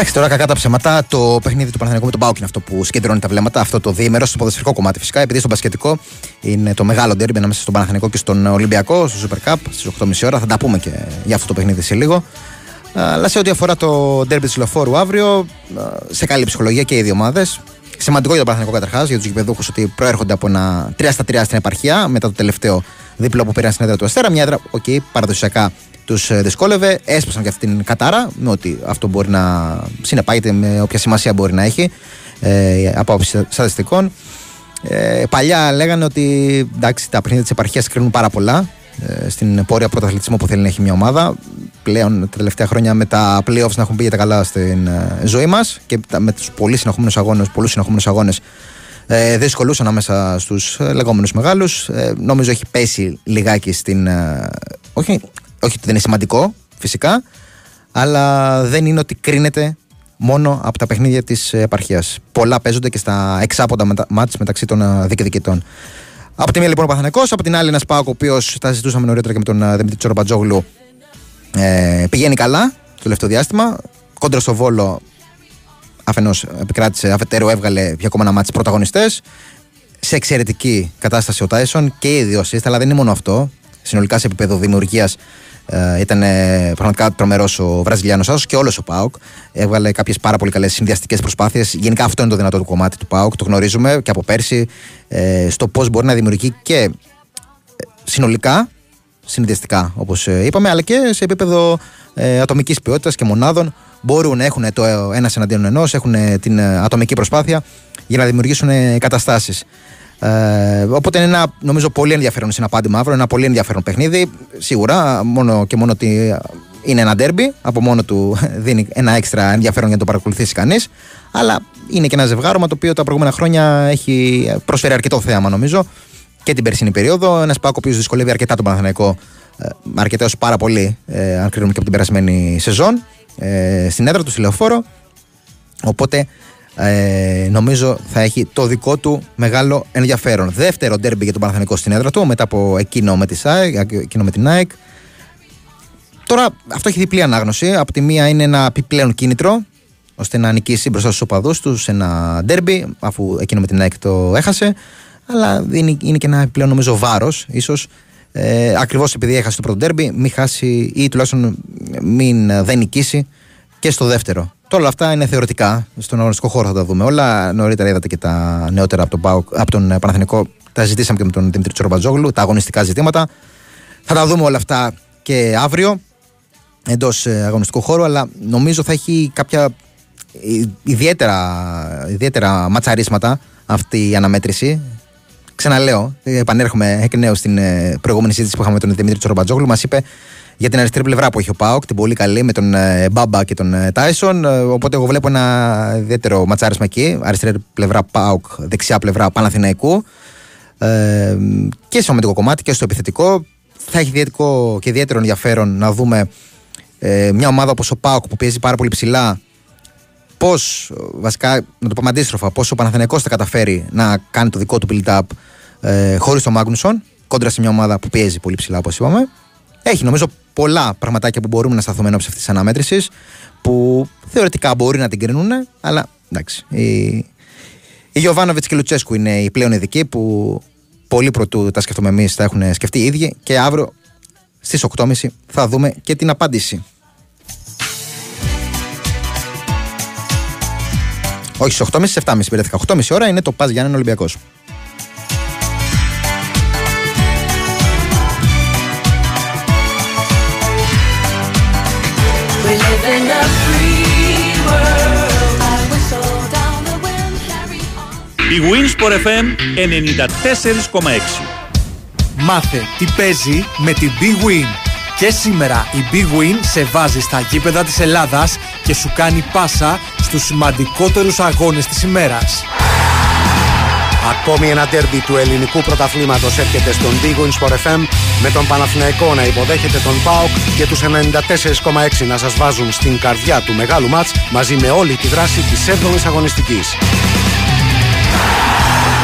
B: Εντάξει, τώρα κακά τα ψέματα. Το παιχνίδι του Παναθηναϊκού με τον ΠΑΟΚ είναι αυτό που συγκεντρώνει τα βλέμματα. Αυτό το διήμερο στο ποδοσφαιρικό κομμάτι φυσικά. Επειδή στο μπασκετικό είναι το μεγάλο ντέρμπι ανάμεσα στον Παναθηναϊκό και στον Ολυμπιακό, στο Super Cup στις 8.30 ώρα. Θα τα πούμε και για αυτό το παιχνίδι σε λίγο. Αλλά σε ό,τι αφορά το ντέρμπι της Λεωφόρου αύριο, σε καλή ψυχολογία και οι δύο ομάδες. Σημαντικό για τον Παναθηναϊκό καταρχάς, για τους γηπεδούχους ότι προέρχονται από ένα 3 στα 3 στην επαρχία μετά το τελευταίο διπλό που πήραν στην έδρα του Αστέρα. Μια έδρα, οκ, παραδοσιακά τους δυσκόλευε. Έσπασαν και αυτή την κατάρα, με ότι αυτό μπορεί να συνεπάγεται με όποια σημασία μπορεί να έχει ε, από άποψη στατιστικών. Ε, παλιά λέγανε ότι εντάξει, τα παιχνίδια της επαρχίας κρίνουν πάρα πολλά ε, στην πορεία πρωταθλητισμού που θέλει να έχει μια ομάδα. Πλέον τα τελευταία χρόνια με τα playoffs να έχουν πήγε τα καλά στην ε, ζωή μας και τα- με τους πολύ συνεχόμενους αγώνες, πολλούς συνεχόμενους αγώνες ε, δύσκολου ανάμεσα στους λεγόμενους μεγάλους. Ε, νομίζω έχει πέσει λιγάκι στην. ε, όχι, όχι ότι δεν είναι σημαντικό, φυσικά, αλλά δεν είναι ότι κρίνεται μόνο από τα παιχνίδια της επαρχίας. Πολλά παίζονται και στα εξάποντα μετα- μάτς μεταξύ των ε, διεκδικητών. Από τη μία λοιπόν ο Παθανικός, από την άλλη ένας Πάοκ ο οποίος τα συζητούσαμε νωρίτερα και με τον ε, Δημήτρη Τσορμπατζόγλου. Ε, πηγαίνει καλά το τελευταίο διάστημα. Κόντρα στο Βόλο αφενός επικράτησε, αφετέρου έβγαλε για ακόμα ένα μάτι πρωταγωνιστές. Σε εξαιρετική κατάσταση ο Τάισον και οι δύο assist, αλλά δεν είναι μόνο αυτό. Συνολικά σε επίπεδο δημιουργίας ε, ήταν ε, πραγματικά τρομερός ο Βραζιλιάνος Άσος και όλος ο Πάοκ. Έβγαλε κάποιες πάρα πολύ καλές συνδυαστικές προσπάθειες. Γενικά αυτό είναι το δυνατό του κομμάτι του Πάοκ. Το γνωρίζουμε και από πέρσι ε, στο πώς μπορεί να δημιουργεί και ε, συνολικά, συνδυαστικά όπως είπαμε, αλλά και σε επίπεδο ε, ατομικής ποιότητας και μονάδων. Μπορούν να έχουν το ένας εναντίον ενός, έχουν ε, την ε, ατομική προσπάθεια για να δημιουργήσουν ε, καταστάσεις. Ε, οπότε είναι ένα νομίζω πολύ ενδιαφέρον συναπάντη μαύρο, ένα πολύ ενδιαφέρον παιχνίδι. Σίγουρα, μόνο και μόνο ότι είναι ένα ντέρμπι, από μόνο του δίνει ένα έξτρα ενδιαφέρον για να το παρακολουθήσει κανείς. Αλλά είναι και ένα ζευγάρωμα το οποίο τα προηγούμενα χρόνια έχει προσφέρει αρκετό θέαμα νομίζω και την περσινή περίοδο. Ένας Πάκο ο οποίος δυσκολεύει αρκετά τον Παναθηναϊκό, ε, αρκετά ως πάρα πολύ, ε, αν κρίνουμε και από την περασμένη σεζόν, ε, στην έδρα του στη Λεωφόρο. Οπότε ε, νομίζω θα έχει το δικό του μεγάλο ενδιαφέρον. Δεύτερο ντέρμπι για τον Παναθηναϊκό στην έδρα του, μετά από εκείνο με, τη ΣΑΕΚ, εκείνο με την ΑΕΚ. Τώρα αυτό έχει διπλή ανάγνωση. Από τη μία είναι ένα επιπλέον κίνητρο ώστε να νικήσει μπροστά στους οπαδούς τους σε ένα ντέρμπι, αφού εκείνο με την ΑΕΚ το έχασε. Αλλά είναι, είναι και ένα επιπλέον νομίζω βάρος, ίσως. Ε, Ακριβώς επειδή έχασε το πρώτο ντέρμπι, μην χάσει ή τουλάχιστον μην ε, δεν νικήσει και στο δεύτερο. Τώρα όλα αυτά είναι θεωρητικά. Στον αγωνιστικό χώρο θα τα δούμε όλα. Νωρίτερα είδατε και τα νεότερα από τον, ΠΑΟΚ, από τον ε, Παναθηνικό. Τα ζητήσαμε και με τον Δημήτρη Τσορμπατζόγλου, τα αγωνιστικά ζητήματα. Θα τα δούμε όλα αυτά και αύριο εντός αγωνιστικού χώρου, αλλά νομίζω θα έχει κάποια ε, ιδιαίτερα, ιδιαίτερα ματσαρίσματα αυτή η αναμέτρηση. Ξαναλέω, ε, επανέρχομαι εκ νέου στην ε, προηγούμενη συζήτηση που είχαμε με τον Δημήτρη Τσορμπατζόγλου. Μας είπε για την αριστερή πλευρά που έχει ο Πάοκ, την πολύ καλή με τον ε, Μπάμπα και τον ε, Τάισον. Ε, Οπότε εγώ βλέπω ένα ιδιαίτερο ματσάρισμα εκεί. Αριστερή πλευρά Πάοκ, δεξιά πλευρά Παναθηναϊκού. Ε, και στο αμυντικό κομμάτι και στο επιθετικό. Θα έχει ιδιαίτερο και ιδιαίτερο ενδιαφέρον να δούμε ε, μια ομάδα όπως ο Πάοκ που πιέζει πάρα πολύ ψηλά, πώς, βασικά, να το πούμε αντίστροφα, πώς ο Παναθηναϊκός θα καταφέρει να κάνει το δικό του build-up ε, χωρίς τον Μάγνουσον, κόντρα σε μια ομάδα που πιέζει πολύ ψηλά, όπως είπαμε. Έχει νομίζω πολλά πραγματάκια που μπορούμε να σταθούμε ενώπιση αυτής της αναμέτρησης, που θεωρητικά μπορεί να την κρίνουν, αλλά εντάξει. Η, η Γιωβάνοβιτς και η Λουτσέσκου είναι οι πλέον ειδικοί που πολύ πρωτού τα σκεφτούμε εμείς, τα έχουν σκεφτεί οι ίδιοι και αύριο στις 8.30 θα δούμε και την απάντηση. Όχι στις 8.30, στις 7.30 πήρε 8.30 ώρα είναι το Πας Γιάννη
N: Ολυμπιακός.
D: Η Winsport FM 94,6.
O: Μάθε τι παίζει με την Big Win. Και σήμερα η Big Win σε βάζει στα γήπεδα της Ελλάδας και σου κάνει πάσα στους σημαντικότερους αγώνες της ημέρας.
P: Ακόμη ένα τέρμπι του ελληνικού πρωταθλήματος έρχεται στον Big Win Sport FM με τον Παναθηναϊκό να υποδέχεται τον ΠΑΟΚ και τους 94,6 να σας βάζουν στην καρδιά του μεγάλου μάτς μαζί με όλη τη δράση της 7ης αγωνιστικής.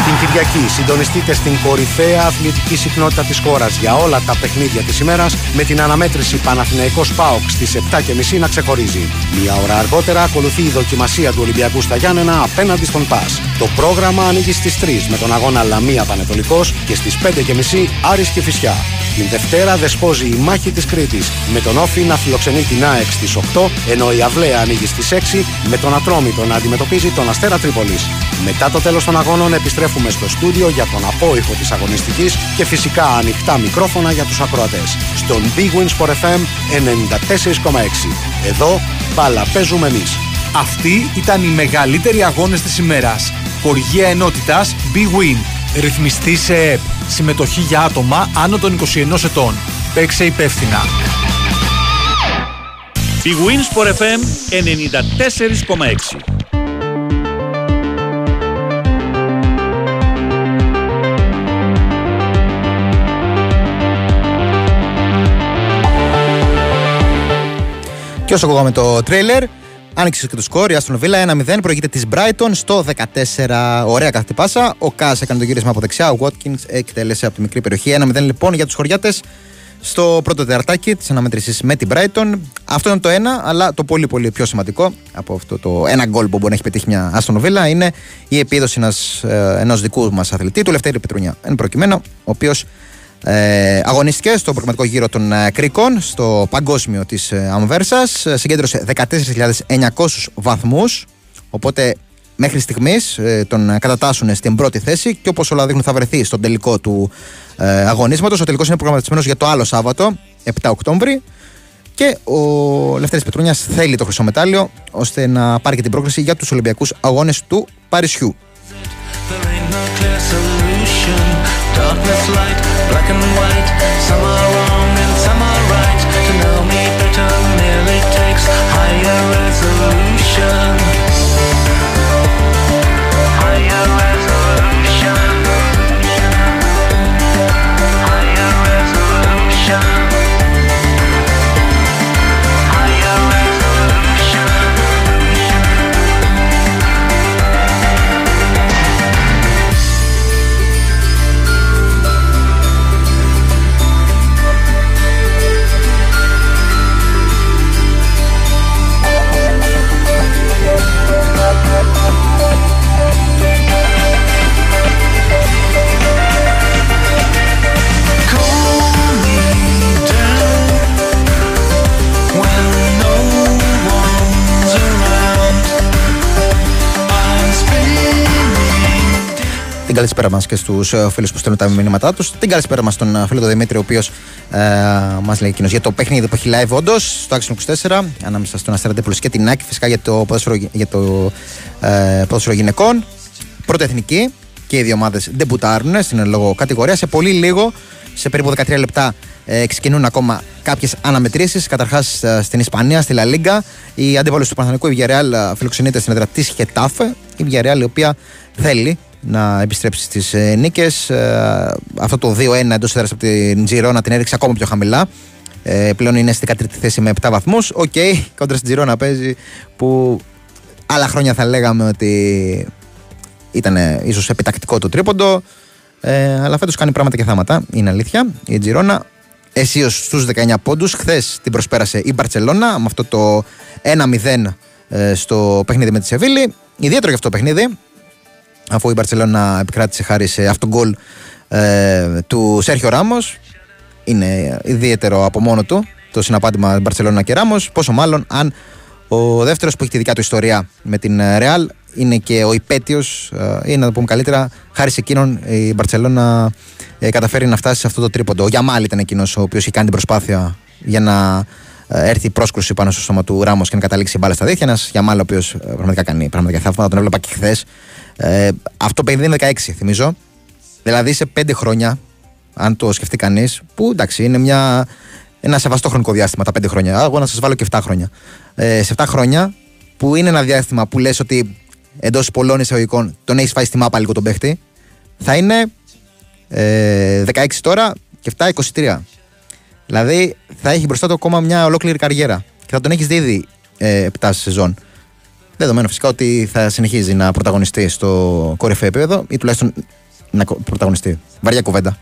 P: Την Κυριακή συντονιστείτε στην κορυφαία αθλητική συχνότητα της χώρας για όλα τα παιχνίδια της ημέρας με την αναμέτρηση Παναθηναϊκός ΠΑΟΚ στις 7.30 να ξεχωρίζει. Μια ώρα αργότερα ακολουθεί η δοκιμασία του Ολυμπιακού στα Γιάννενα απέναντι στον ΠΑΣ. Το πρόγραμμα ανοίγει στις 3 με τον αγώνα Λαμία Πανετολικός και στις 5.30 Άρης και Φυσιά. Την Δευτέρα δεσπόζει η μάχη της Κρήτης με τον Όφη να φιλοξενεί την ΑΕΚ στις 8 ενώ η Αυλαία ανοίγει στις 6 με τον Ατρόμητο να αντιμετωπίζει τον Αστέρα Τρίπολης. Μετά το τέλος των αγώνων επιστρέφουμε στο στούντιο για τον απόϊχο της αγωνιστικής και φυσικά ανοιχτά μικρόφωνα για τους ακροατές. Στον Big Win Sport FM 94,6. Εδώ μπάλα παίζουμε εμείς.
O: Αυτοί ήταν οι μεγαλύτεροι αγώνες της ημέρας. Χοργία ενότητας Big Win. Ρυθμιστή σε ΕΠ. Συμμετοχή για άτομα άνω των 21 ετών. Παίξε υπεύθυνα.
D: Η Winsport FM 94,6.
B: Και όσο ακούγαμε το τρέιλερ, άνοιξε και το σκορ. Η Άστον Βίλα 1-0 προηγείται της Brighton στο 14. Ωραία καθ' πάσα. Ο Κάζ έκανε το γύρισμα από δεξιά. Ο Watkins εκτέλεσε από τη μικρή περιοχή. 1-0 λοιπόν για τους χωριάτες στο πρώτο τεταρτάκι της αναμέτρησης με την Brighton. Αυτό είναι το ένα, αλλά το πολύ πολύ πιο σημαντικό από αυτό το ένα γκολ που μπορεί να έχει πετύχει μια Άστον Βίλα είναι η επίδοση ενό ενός δικού μας αθλητή, του Λευτέρη Πετρουνιά. Εν προκειμένου, ο οποίος ε, αγωνίστηκε στο προγραμματικό γύρο των ε, Κρίκων, στο παγκόσμιο της ε, Αμβέρσα. Συγκέντρωσε 14.900 βαθμούς. Οπότε μέχρι στιγμής ε, τον κατατάσσουν στην πρώτη θέση και όπως όλα δείχνουν θα βρεθεί στον τελικό του ε, αγωνίσματος. Ο τελικός είναι προγραμματισμένος για το άλλο Σάββατο, 7 Οκτώβρη. Και ο Λευτέρης Πετρούνιας θέλει το χρυσό μετάλλιο ώστε να πάρει και την πρόκληση για τους Ολυμπιακούς Αγώνες του Παρισιού.
A: Darkness, light, black and white. Some are wrong and some are right. To know me better merely takes higher resolution.
B: Την καλησπέρα μας και στους φίλους που στέλνουν τα μηνύματά τους. Την καλησπέρα μας στον ε, φίλο του Δημήτρη, ο οποίος ε, μας λέει εκείνος για το παιχνίδι που έχει live όντως στο Action 24 ανάμεσα στον Αστέρα Ντέπολη και την Άκη. Φυσικά για το ποδόσφαιρο, για το, ε, ποδόσφαιρο γυναικών. Πρώτη εθνική και οι δύο ομάδες ντεμπουτάρουν στην λόγω κατηγορία. Σε πολύ λίγο, σε περίπου 13 λεπτά, ε, ξεκινούν ακόμα κάποιες αναμετρήσεις. Καταρχάς στην Ισπανία, στη Λα Λίγκα. Η αντίπαλο του Παναθανικού, η Villarreal, φιλοξενείται στην έδρα της Χετάφε. Η Villarreal, η οποία θέλει να επιστρέψει στις ε, νίκες. αυτό το 2-1 εντός έδρας από την Τζιρόνα την έριξε ακόμα πιο χαμηλά. Ε, πλέον είναι στην 13η θέση με 7 βαθμούς. Οκ, κόντρα στην Τζιρόνα παίζει που άλλα χρόνια θα λέγαμε ότι ήταν ίσως επιτακτικό το τρίποντο. Ε, αλλά φέτος κάνει πράγματα και θάματα. Είναι αλήθεια. Η Τζιρόνα αισίως στους 19 πόντους. Χθες την προσπέρασε η Μπαρσελόνα με αυτό το 1-0 ε, στο παιχνίδι με τη Σεβίλη. Ιδιαίτερο για αυτό το παιχνίδι, αφού η Μπαρσελόνα επικράτησε χάρη σε αυτόν γκολ ε, του Σέρχιο Ράμος. Είναι ιδιαίτερο από μόνο του το συναπάντημα Μπαρσελόνα και Ράμος. Πόσο μάλλον αν ο δεύτερος που έχει τη δικιά του ιστορία με την Ρεάλ είναι και ο υπέτειο, ή να το πούμε καλύτερα, χάρη σε εκείνον η Μπαρσελόνα ε, καταφέρει να φτάσει σε αυτό το τρίποντο. Ο Γιαμάλ ήταν εκείνος ο οποίος είχε κάνει την προσπάθεια για να ε, έρθει η πρόσκρουση πάνω στο σώμα του Ράμος και να καταλήξει η μπάλα στα δίχτυα. Ένα Γιαμάλ, ο οποίος ε, πραγματικά κάνει πραγματικά θαύματα, τον έβλεπα και χθες. Ε, αυτό παιδί είναι 16, θυμίζω. Δηλαδή σε 5 χρόνια, αν το σκεφτεί κανείς, που εντάξει είναι μια, ένα σεβαστό χρονικό διάστημα τα 5 χρόνια. Εγώ να σας βάλω και 7 χρόνια. Ε, σε 7 χρόνια, που είναι ένα διάστημα που λες ότι εντός πολλών εισαγωγικών τον έχεις φάει στη μάπα λίγο τον παίχτη, θα είναι ε, 16 τώρα και 7 23. Δηλαδή θα έχει μπροστά του ακόμα μια ολόκληρη καριέρα και θα τον έχεις δει ήδη ε, 7 σεζόν. Δεδομένου φυσικά ότι θα συνεχίζει να πρωταγωνιστεί στο κορυφαίο επίπεδο ή τουλάχιστον να πρωταγωνιστεί. Βαριά κουβέντα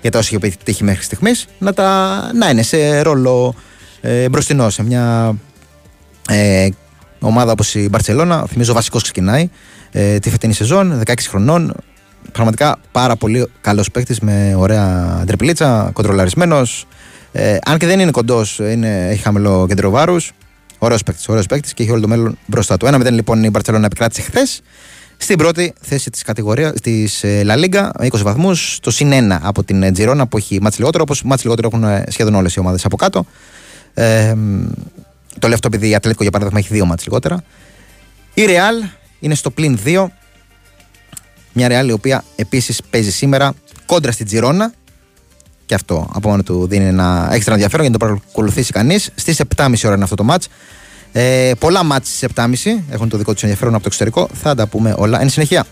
B: για τα όσα έχει επιτύχει μέχρι στιγμής, να, τα, να είναι σε ρόλο ε, μπροστινό σε μια ε, ομάδα όπως η Μπαρσελόνα. Θυμίζω βασικός ξεκινάει ε, τη φετινή σεζόν, 16 χρονών. Πραγματικά πάρα πολύ καλός παίκτης με ωραία τριπλίτσα, κοντρολαρισμένος. Ε, αν και δεν είναι κοντός, έχει χαμηλό κέντρο βάρους. Ωραίος παίκτης, ωραίος παίκτης και έχει όλο το μέλλον μπροστά του. 1-0 λοιπόν η Μπαρσελόνα επικράτησε χθες. Στην πρώτη θέση της κατηγορία της La Liga, 20 βαθμούς, το συν 1 από την Τζιρόνα που έχει μάτς λιγότερο, όπως μάτς λιγότερο έχουν ε, σχεδόν όλες οι ομάδες από κάτω. Ε, το λέω αυτό επειδή η Ατλέτικο για παράδειγμα έχει δύο μάτς λιγότερα. Η Real είναι στο πλην 2. Μια Real η οποία επίσης παίζει σήμερα κόντρα στην Τζιρόνα. Και αυτό από μόνο του δίνει ένα έξτρα ενδιαφέρον για να το παρακολουθήσει κανείς. Στις 7.30 ώρα είναι αυτό το μάτς. Ε, πολλά μάτς στις 7.30 έχουν το δικό τους ενδιαφέρον από το εξωτερικό. Θα τα πούμε όλα εν συνεχεία.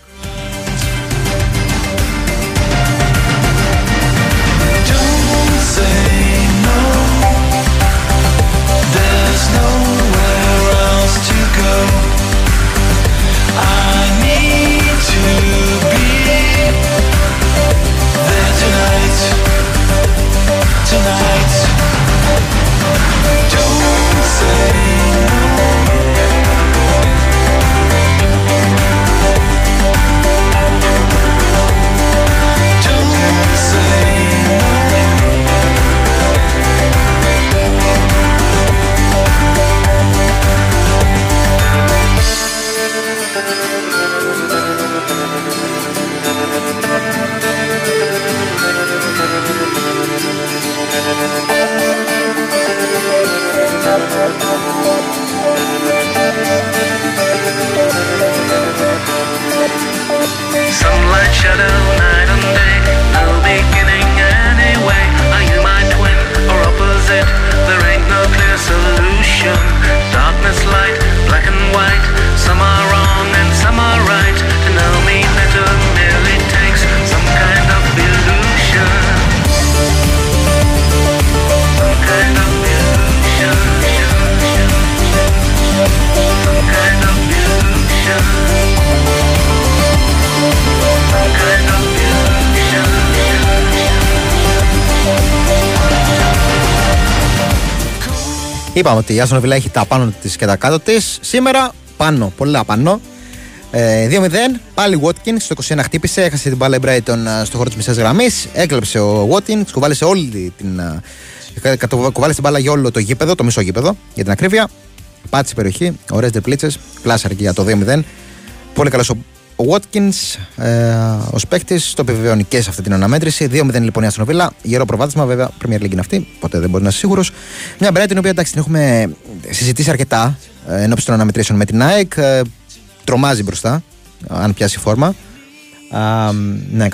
B: Είπαμε ότι η Άστον Βιλά έχει τα πάνω της και τα κάτω της. Σήμερα πάνω, πολλά πάνω. Ε, 2-0. Πάλι Watkins στο 21 χτύπησε. Έχασε την μπάλα Brighton ε, στο χώρο της μισής γραμμής. Έκλεψε ο Watkins. Κουβάλισε όλη την. Ε, κουβάλισε την μπάλα για όλο το γήπεδο, το μισό γήπεδο για την ακρίβεια. Πάτησε περιοχή. Ωραίες διπλίτσες. Πλάσαρ και για το 2-0. Πολύ καλός ο ο Watkins ε, ως παίκτης το επιβεβαιώνει και σε αυτή την αναμέτρηση. 2-0 λοιπόν η Αστροβίλα. Γερό προβάδισμα, βέβαια, Premier League είναι αυτή. Ποτέ δεν μπορεί να είσαι σίγουρος. Μια Brighton την οποία εντάξει την έχουμε συζητήσει αρκετά ε, ενώπιση των αναμετρήσεων με την ΑΕΚ. Ε, τρομάζει μπροστά, αν πιάσει φόρμα. Α, ναι,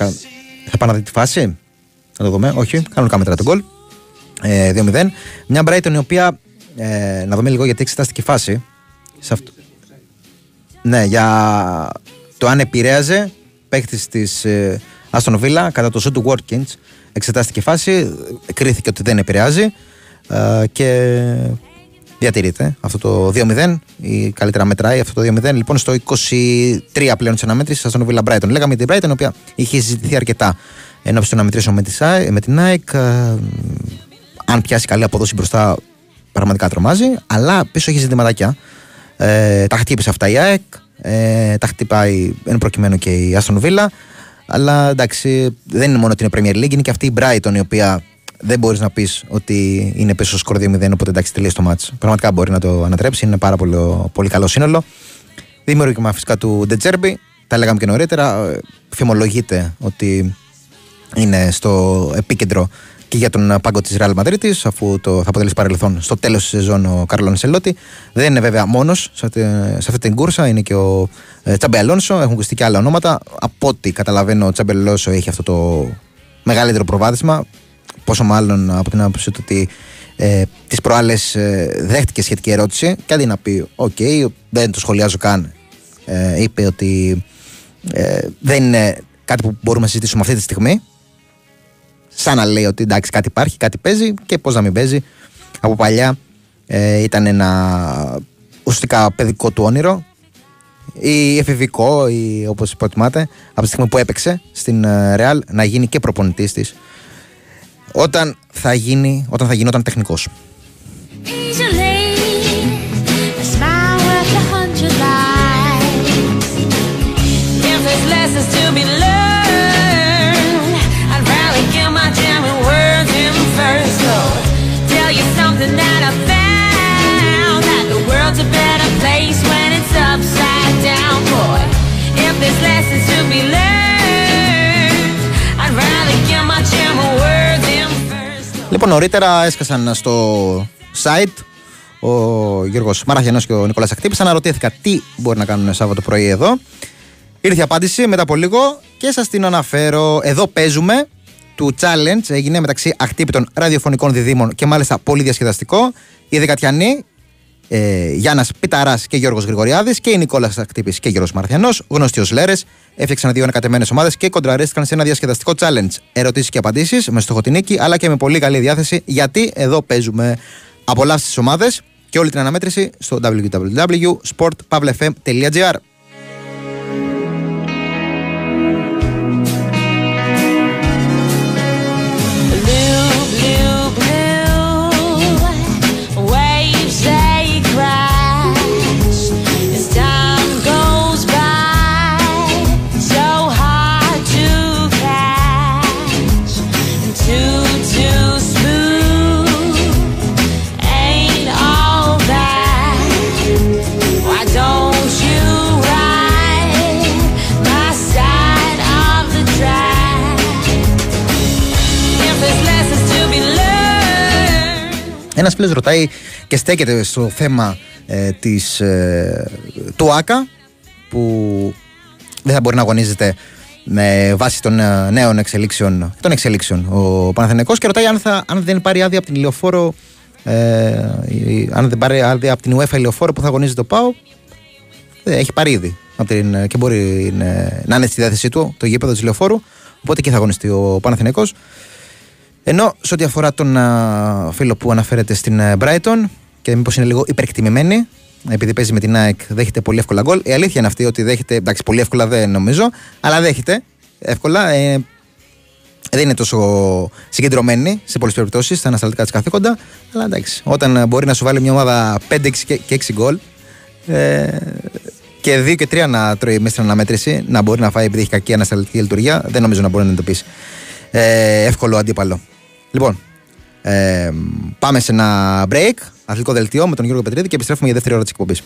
B: θα πάω να δει τη φάση. Να το δούμε. Όχι, κανονικά μετρά τον γκολ. Ε, 2-0. Μια Brighton η οποία. Ε, να δούμε λίγο γιατί εξετάστηκε η φάση. Σε αυτό. Ναι, για το αν επηρέαζε παίχτης της Άστον Βίλα κατά το σου του Watkins. Εξετάστηκε φάση, κρίθηκε ότι δεν επηρεάζει. ε, και διατηρείται αυτό το 2-0 ή καλύτερα μετράει αυτό το 2-0 λοιπόν στο 23 πλέον της αναμέτρησης Αστον Villa Brighton λέγαμε την Brighton η οποία είχε συζητηθεί αρκετά ενώ των αναμετρήσεων με, τη, Σάι- με την ΑΕΚ ε, αν πιάσει καλή απόδοση μπροστά πραγματικά τρομάζει αλλά πίσω έχει ζητηματάκια ε, τα χτύπησε αυτά η ΑΕΚ ε, τα χτυπάει εν προκειμένου και η Αστον Villa αλλά εντάξει δεν είναι μόνο ότι είναι Premier League είναι και αυτή η Brighton η οποία δεν μπορείς να πεις ότι είναι πίσω στο σκορ 2-0, οπότε εντάξει τελείωσε το μάτς. Πραγματικά μπορεί να το ανατρέψει, είναι πάρα πολύ, πολύ καλό σύνολο. Δημιουργήμα φυσικά του Ντετζέρμπι, τα λέγαμε και νωρίτερα. ε, Φημολογείται ότι είναι στο επίκεντρο και για τον πάγκο της Real Madrid, αφού το, θα αποτελέσει παρελθόν στο τέλος της σεζόν ο Καρλό Ανσελότη. Δεν είναι βέβαια μόνος σε, αυτή- σε αυτή την κούρσα, είναι και ο ε, Τσάμπι Αλόνσο. Έχουν ακουστεί και άλλα ονόματα. Από ό,τι καταλαβαίνω, ο Τσάμπι Αλόνσο έχει αυτό το μεγαλύτερο προβάδισμα. Πόσο μάλλον από την άποψη του ότι ε, τις προάλλες δέχτηκε σχετική ερώτηση και αντί να πει: Οκ, δεν το σχολιάζω καν, ε, είπε ότι ε, δεν είναι κάτι που μπορούμε να συζητήσουμε αυτή τη στιγμή. Σαν να λέει ότι εντάξει, κάτι υπάρχει, κάτι παίζει και πώς να μην παίζει. Από παλιά ε, ήταν ένα ουσιαστικά παιδικό του όνειρο ή εφηβικό ή όπως προτιμάτε από τη στιγμή που έπαιξε στην ε, Real να γίνει και προπονητής της όταν θα γίνει, όταν θα γινόταν τεχνικός. Λοιπόν, νωρίτερα έσκασαν στο site ο Γιώργος Μαραχιανός και ο Νικόλας Ακτύπης. Αναρωτήθηκα τι μπορεί να κάνουν Σάββατο πρωί εδώ. Ήρθε η απάντηση μετά από λίγο και σας την αναφέρω. Εδώ παίζουμε του challenge. Έγινε μεταξύ ακτύπητων ραδιοφωνικών διδήμων και μάλιστα πολύ διασκεδαστικό. Οι Δεκατιανοί, ε, Γιάννας Πιταράς και Γιώργος Γρηγοριάδης και η Νικόλας Ακτύπης και Γιώργος Μαρθιανός, γνωστοί ως Λέρες, έφτιαξαν δύο ανακατεμένες ομάδες και κοντραρίστηκαν σε ένα διασκεδαστικό challenge. Ερωτήσεις και απαντήσεις με στόχο την νίκη, αλλά και με πολύ καλή διάθεση, γιατί εδώ παίζουμε. Απολαύστε τις ομάδες και όλη την αναμέτρηση στο www.sportpavlefm.gr Ένας φίλος ρωτάει και στέκεται στο θέμα ε, της, ε, του ΆΚΑ που δεν θα μπορεί να αγωνίζεται με βάση των ε, νέων εξελίξεων, των εξελίξεων. Ο Παναθηναϊκός και ρωτάει αν, θα, αν δεν πάρει άδεια από την ηλιοφόρο ε, η- αν δεν πάρει άδεια από την UEFA ηλιοφόρο που θα αγωνίζεται το ΠΑΟ. Ε, έχει πάρει ήδη από την, και μπορεί να, να είναι στη διάθεσή του το γήπεδο της ηλιοφόρου οπότε και θα αγωνιστεί ο Παναθηναϊκός ενώ σε ό,τι αφορά τον α, φίλο που αναφέρεται στην ε, Brighton και μήπως είναι λίγο υπερκτιμημένη, επειδή παίζει με την ΑΕΚ, δέχεται πολύ εύκολα γκολ. Η αλήθεια είναι αυτή ότι δέχεται. Εντάξει, πολύ εύκολα δεν νομίζω, αλλά δέχεται εύκολα. Ε, δεν είναι τόσο συγκεντρωμένη σε πολλές περιπτώσεις στα ανασταλτικά της καθήκοντα. Αλλά εντάξει, όταν ε, μπορεί να σου βάλει μια ομάδα 5 6 και και 6 γκολ ε, και 2 και 3 να τρώει μέσα στην αναμέτρηση, να μπορεί να φάει επειδή έχει κακή ανασταλτική λειτουργία, δεν νομίζω να μπορεί να εντοπίσει ε, εύκολο αντίπαλο. Λοιπόν, ε, πάμε σε ένα break, αθλητικό δελτίο με τον Γιώργο Πετρίδη και επιστρέφουμε για δεύτερη ώρα
N: της
B: εκπομπής.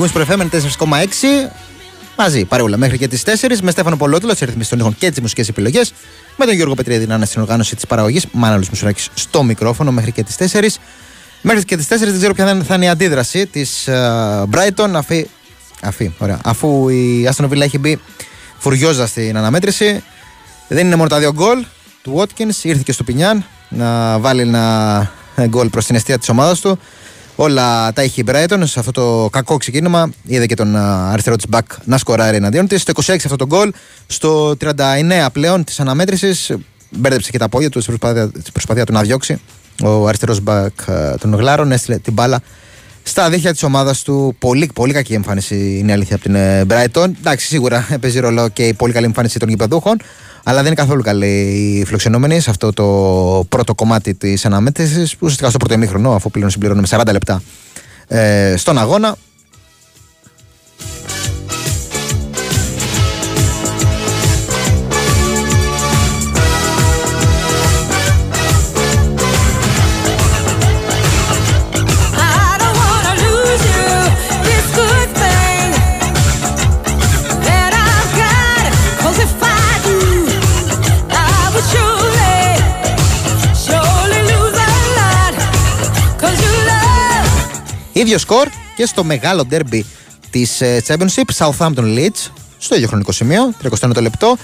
B: Είμαστε. Big Wings Pro FM 4,6 μαζί παρεούλα μέχρι και τις 4 με Στέφανο Πολότουλο, σε ρυθμίσει των ήχων και τις μουσικές επιλογές. Με τον Γιώργο Πετρίδη να είναι στην οργάνωση της παραγωγής. Μάναλος Μισουράκη στο μικρόφωνο μέχρι και τις 4. Μέχρι και τις 4 δεν ξέρω ποια θα είναι η αντίδραση της uh, Brighton αφή, αφή, ωραία, αφού η Aston Villa έχει μπει φουριόζα στην αναμέτρηση. Δεν είναι μόνο τα δύο γκολ του Watkins, ήρθε και στο Πινιάν να βάλει ένα γκολ προς την αιστεία της ομάδας του. Όλα τα έχει η Brighton σε αυτό το κακό ξεκίνημα. Είδε και τον αριστερό της back να σκοράρει εναντίον της. Στο 26 αυτό το γκολ. Στο 39 πλέον της αναμέτρησης μπέρδεψε και τα πόδια του στην προσπάθεια, προσπάθεια του να διώξει. Ο αριστερός back των Γλάρων έστειλε την μπάλα στα δίχτυα της ομάδας του. Πολύ, πολύ κακή εμφάνιση είναι η αλήθεια από την ε, Brighton. Εντάξει, σίγουρα παίζει ρόλο και η πολύ καλή εμφάνιση των γηπεδούχων. Αλλά δεν είναι καθόλου καλή η φιλοξενούμενη σε αυτό το πρώτο κομμάτι της αναμέτρησης. Ουσιαστικά στο πρώτο ημίχρονο, αφού πλέον συμπληρώνουμε 40 λεπτά ε, στον αγώνα. Ίδιο σκορ και στο μεγάλο ντέρμπι της Championship Southampton Leeds στο ίδιο χρονικό σημείο, 39 λεπτό.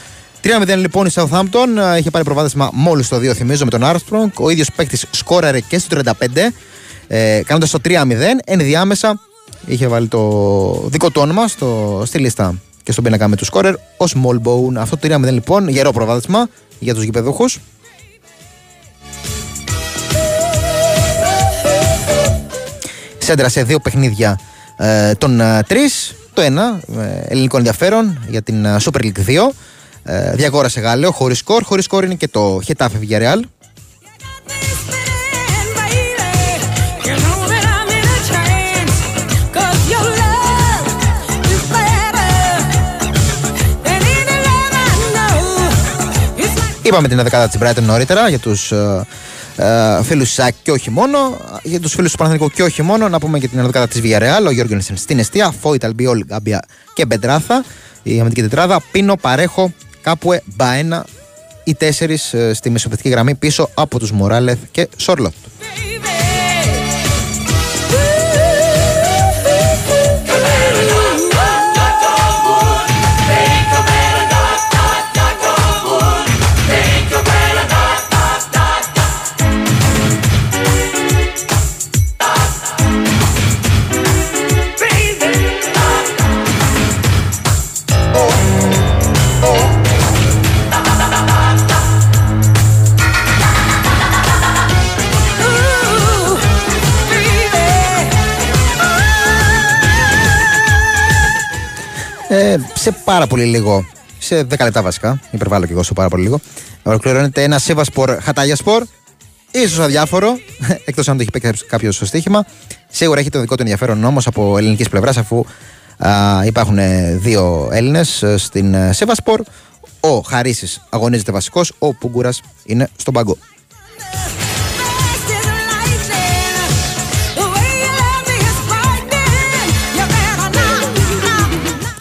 B: 3-0 λοιπόν η Southampton ε, είχε πάρει προβάδισμα μόλις το 2 θυμίζω με τον Armstrong. Ο ίδιος παίκτης σκόραρε και στο 35, ε, κάνοντας το 3-0. Ενδιάμεσα είχε βάλει το δικό του όνομα στο, στη λίστα και στον πίνακα με του σκόρερ ω Smallbone. Αυτό το 3-0 λοιπόν, γερό προβάδισμα για τους γηπεδούχους. Σέντρα σε δύο παιχνίδια ε, των ε, τρεις. Το ένα, ε, ελληνικό ενδιαφέρον για την ε, Super League 2. Ε, διαγόρασε Γάλλιο, χωρίς σκορ. Χωρίς σκορ είναι και το Χετάφε Villarreal.
Q: You know that I'm in a trance. 'Cause your love is better than any love I know. It's like
B: Είπαμε την 11 της Brighton νωρίτερα για τους ε, φίλους ΣΑΚ και όχι μόνο. Για τους φίλους του Παναθηνικού και όχι μόνο. Να πούμε και την 11 της Villarreal. Ο Γιώργος στην αιστεία. Φόιτ, Αλμπιόλ, Γκάμπια και Μπεντράθα. Η αμυντική τετράδα. Πίνο, Παρέχο, Κάποε, Μπαένα. Οι τέσσερις ε, στη μεσοπαιδευτική γραμμή πίσω από τους Μοράλεθ και Σόρλοτ. Σε πάρα πολύ λίγο, σε 10 λεπτά βασικά, υπερβάλλω και εγώ σε πάρα πολύ λίγο, ολοκληρώνεται ένα Σέβασπορ Χατάγιασπορ. ίσως αδιάφορο, εκτός αν το έχει παίξει κάποιο στο στοίχημα. Σίγουρα έχει το δικό του ενδιαφέρον όμως από ελληνικής πλευράς, αφού α, υπάρχουν ε, δύο Έλληνες στην ε, Σέβασπορ. Ο Χαρίσης αγωνίζεται βασικός, ο Πούγκουρας είναι στον πάγκο.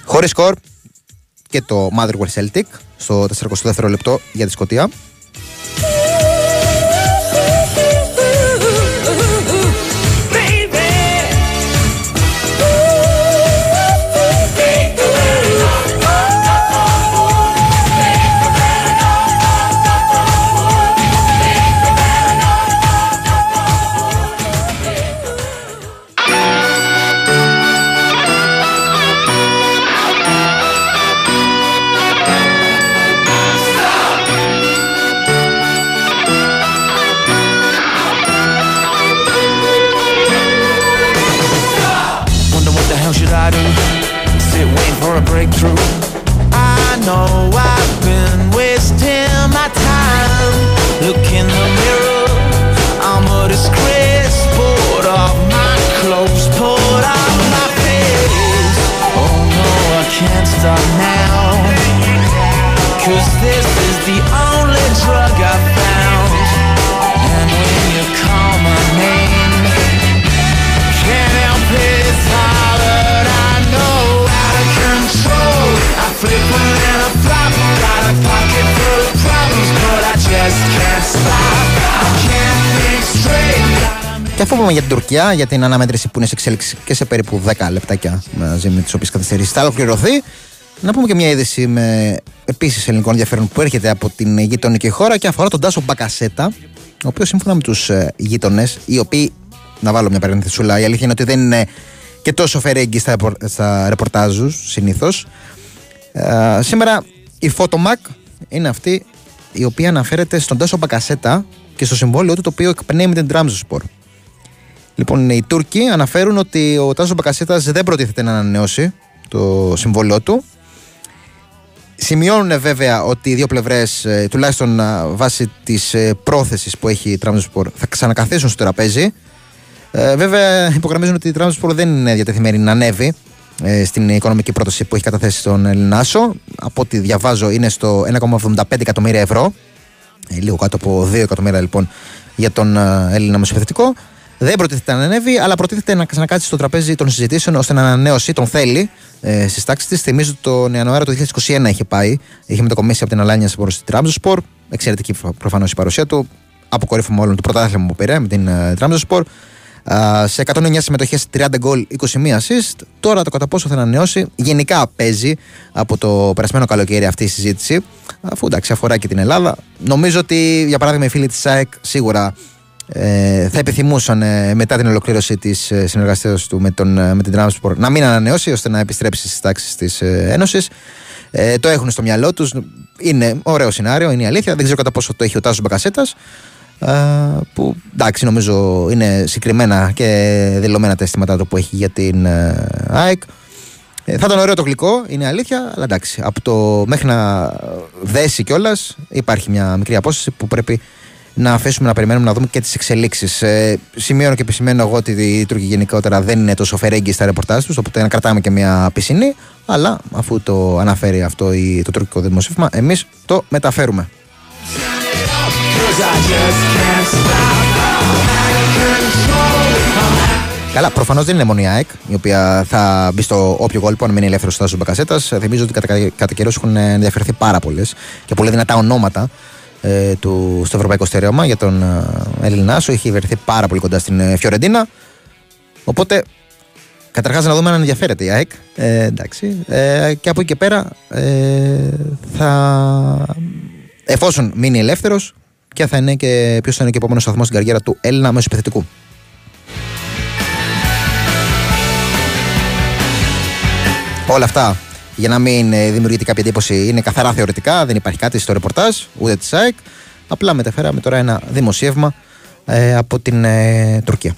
B: Χωρίς σκορ και το Motherwell Celtic στο 42ο λεπτό για τη Σκωτία. Αφού είπαμε για την Τουρκία, για την αναμέτρηση που είναι σε εξέλιξη και σε περίπου 10 λεπτάκια μαζί με τι οποίε καθυστερήσει θα ολοκληρωθεί, να πούμε και μια είδηση με επίσης ελληνικό ενδιαφέρον που έρχεται από την γειτονική χώρα και αφορά τον Τάσο Μπακασέτα, ο οποίος σύμφωνα με τους γείτονες, οι οποίοι. Να βάλω μια παρενθεσούλα. Η αλήθεια είναι ότι δεν είναι και τόσο φερέγγι στα, ρεπορ- στα ρεπορτάζους συνήθως. σήμερα η Photomac είναι αυτή η οποία αναφέρεται στον Τάσο Μπακασέτα και στο συμβόλαιο του το οποίο εκπνέει με την Trabzonspor. Λοιπόν, οι Τούρκοι αναφέρουν ότι ο Τάσος Μπακασέτα δεν προτίθεται να ανανεώσει το συμβόλαιο του. Σημειώνουν βέβαια ότι οι δύο πλευρές, τουλάχιστον α, βάσει της πρόθεσης που έχει η Trabzonspor, θα ξανακαθίσουν στο τραπέζι. Ε, βέβαια, υπογραμμίζουν ότι η Trabzonspor δεν είναι διατεθειμένη να ανέβει ε, στην οικονομική πρόταση που έχει καταθέσει στον Ελληνάσο. Από ό,τι διαβάζω, είναι στο 1,75 εκατομμύρια ευρώ. Ε, λίγο κάτω από 2 εκατομμύρια λοιπόν για τον ε, Έλληνα μεσοπαιδευτικό. Δεν προτίθεται να ανέβει, αλλά προτίθεται να ξανακάτσει στο τραπέζι των συζητήσεων ώστε να ανανέωσει. Τον θέλει ε, στις τάξεις της. Θυμίζω ότι τον Ιανουάριο του 2021 είχε πάει. Είχε μετακομίσει από την Αλάνια προ την Τραμζοσπορ. Εξαιρετική προφανώς η παρουσία του. Αποκορύφωμα όλων του πρωτάθλημα που πήρε με την Τραμζοσπορ. σε 109 συμμετοχές, 30 γκολ, 21 assist. Τώρα το κατά πόσο θα ανανεώσει, γενικά παίζει από το περασμένο καλοκαίρι αυτή η συζήτηση. Αφού εντάξει, αφορά και την Ελλάδα. Νομίζω ότι για παράδειγμα οι φίλοι της ΑΕΚ σίγουρα ε, θα επιθυμούσαν ε, μετά την ολοκλήρωση της ε, συνεργασίας του με, τον, ε, με την Transport να μην ανανεώσει ώστε να επιστρέψει στις τάξεις της ε, Ένωσης. Ε, το έχουν στο μυαλό τους. Είναι ωραίο σενάριο, είναι η αλήθεια. Δεν ξέρω κατά πόσο το έχει ο Τάσος Μπακασέτας. που εντάξει, νομίζω είναι συγκεκριμένα και δηλωμένα τα αισθήματά του που έχει για την ε, ΑΕΚ. Ε, θα ήταν ωραίο το γλυκό, είναι αλήθεια, αλλά εντάξει. Από το μέχρι να δέσει κιόλας υπάρχει μια μικρή απόσταση που πρέπει να αφήσουμε να περιμένουμε να δούμε και τις εξελίξεις. Ε, σημειώνω και επισημαίνω εγώ ότι οι Τούρκοι γενικότερα δεν είναι τόσο φερέγγοι στα ρεπορτάζ τους, οπότε να κρατάμε και μια πισινή. Αλλά αφού το αναφέρει αυτό η- το τουρκικό δημοσίευμα, εμείς το μεταφέρουμε. Καλά, προφανώς δεν είναι μόνο η ΑΕΚ, η οποία θα μπει στο όποιο κόλπο αν μείνει ελεύθερος ο Τάσο Μπακασέτας. Θυμίζω ότι κατά, κατά καιρούς έχουν ενδιαφερθεί πάρα πολλές και πολύ δυνατά ονόματα ε, του, στο ευρωπαϊκό στερέωμα για τον ε, Ελληνάσο. Έχει βρεθεί πάρα πολύ κοντά στην ε, Φιωρεντίνα. Οπότε, καταρχάς να δούμε αν ενδιαφέρεται η ΑΕΚ. Ε, εντάξει. Ε, και από εκεί και πέρα ε, θα. Εφόσον μείνει ελεύθερος, και θα είναι και ποιος θα είναι και ο επόμενος σταθμός στην καριέρα του Έλληνα μεσοπιθετικού. Όλα αυτά για να μην ε, δημιουργείται κάποια εντύπωση είναι καθαρά θεωρητικά, δεν υπάρχει κάτι στο ρεπορτάζ ούτε της ΑΕΚ. Απλά μεταφέραμε τώρα ένα δημοσίευμα ε, από την ε, Τουρκία.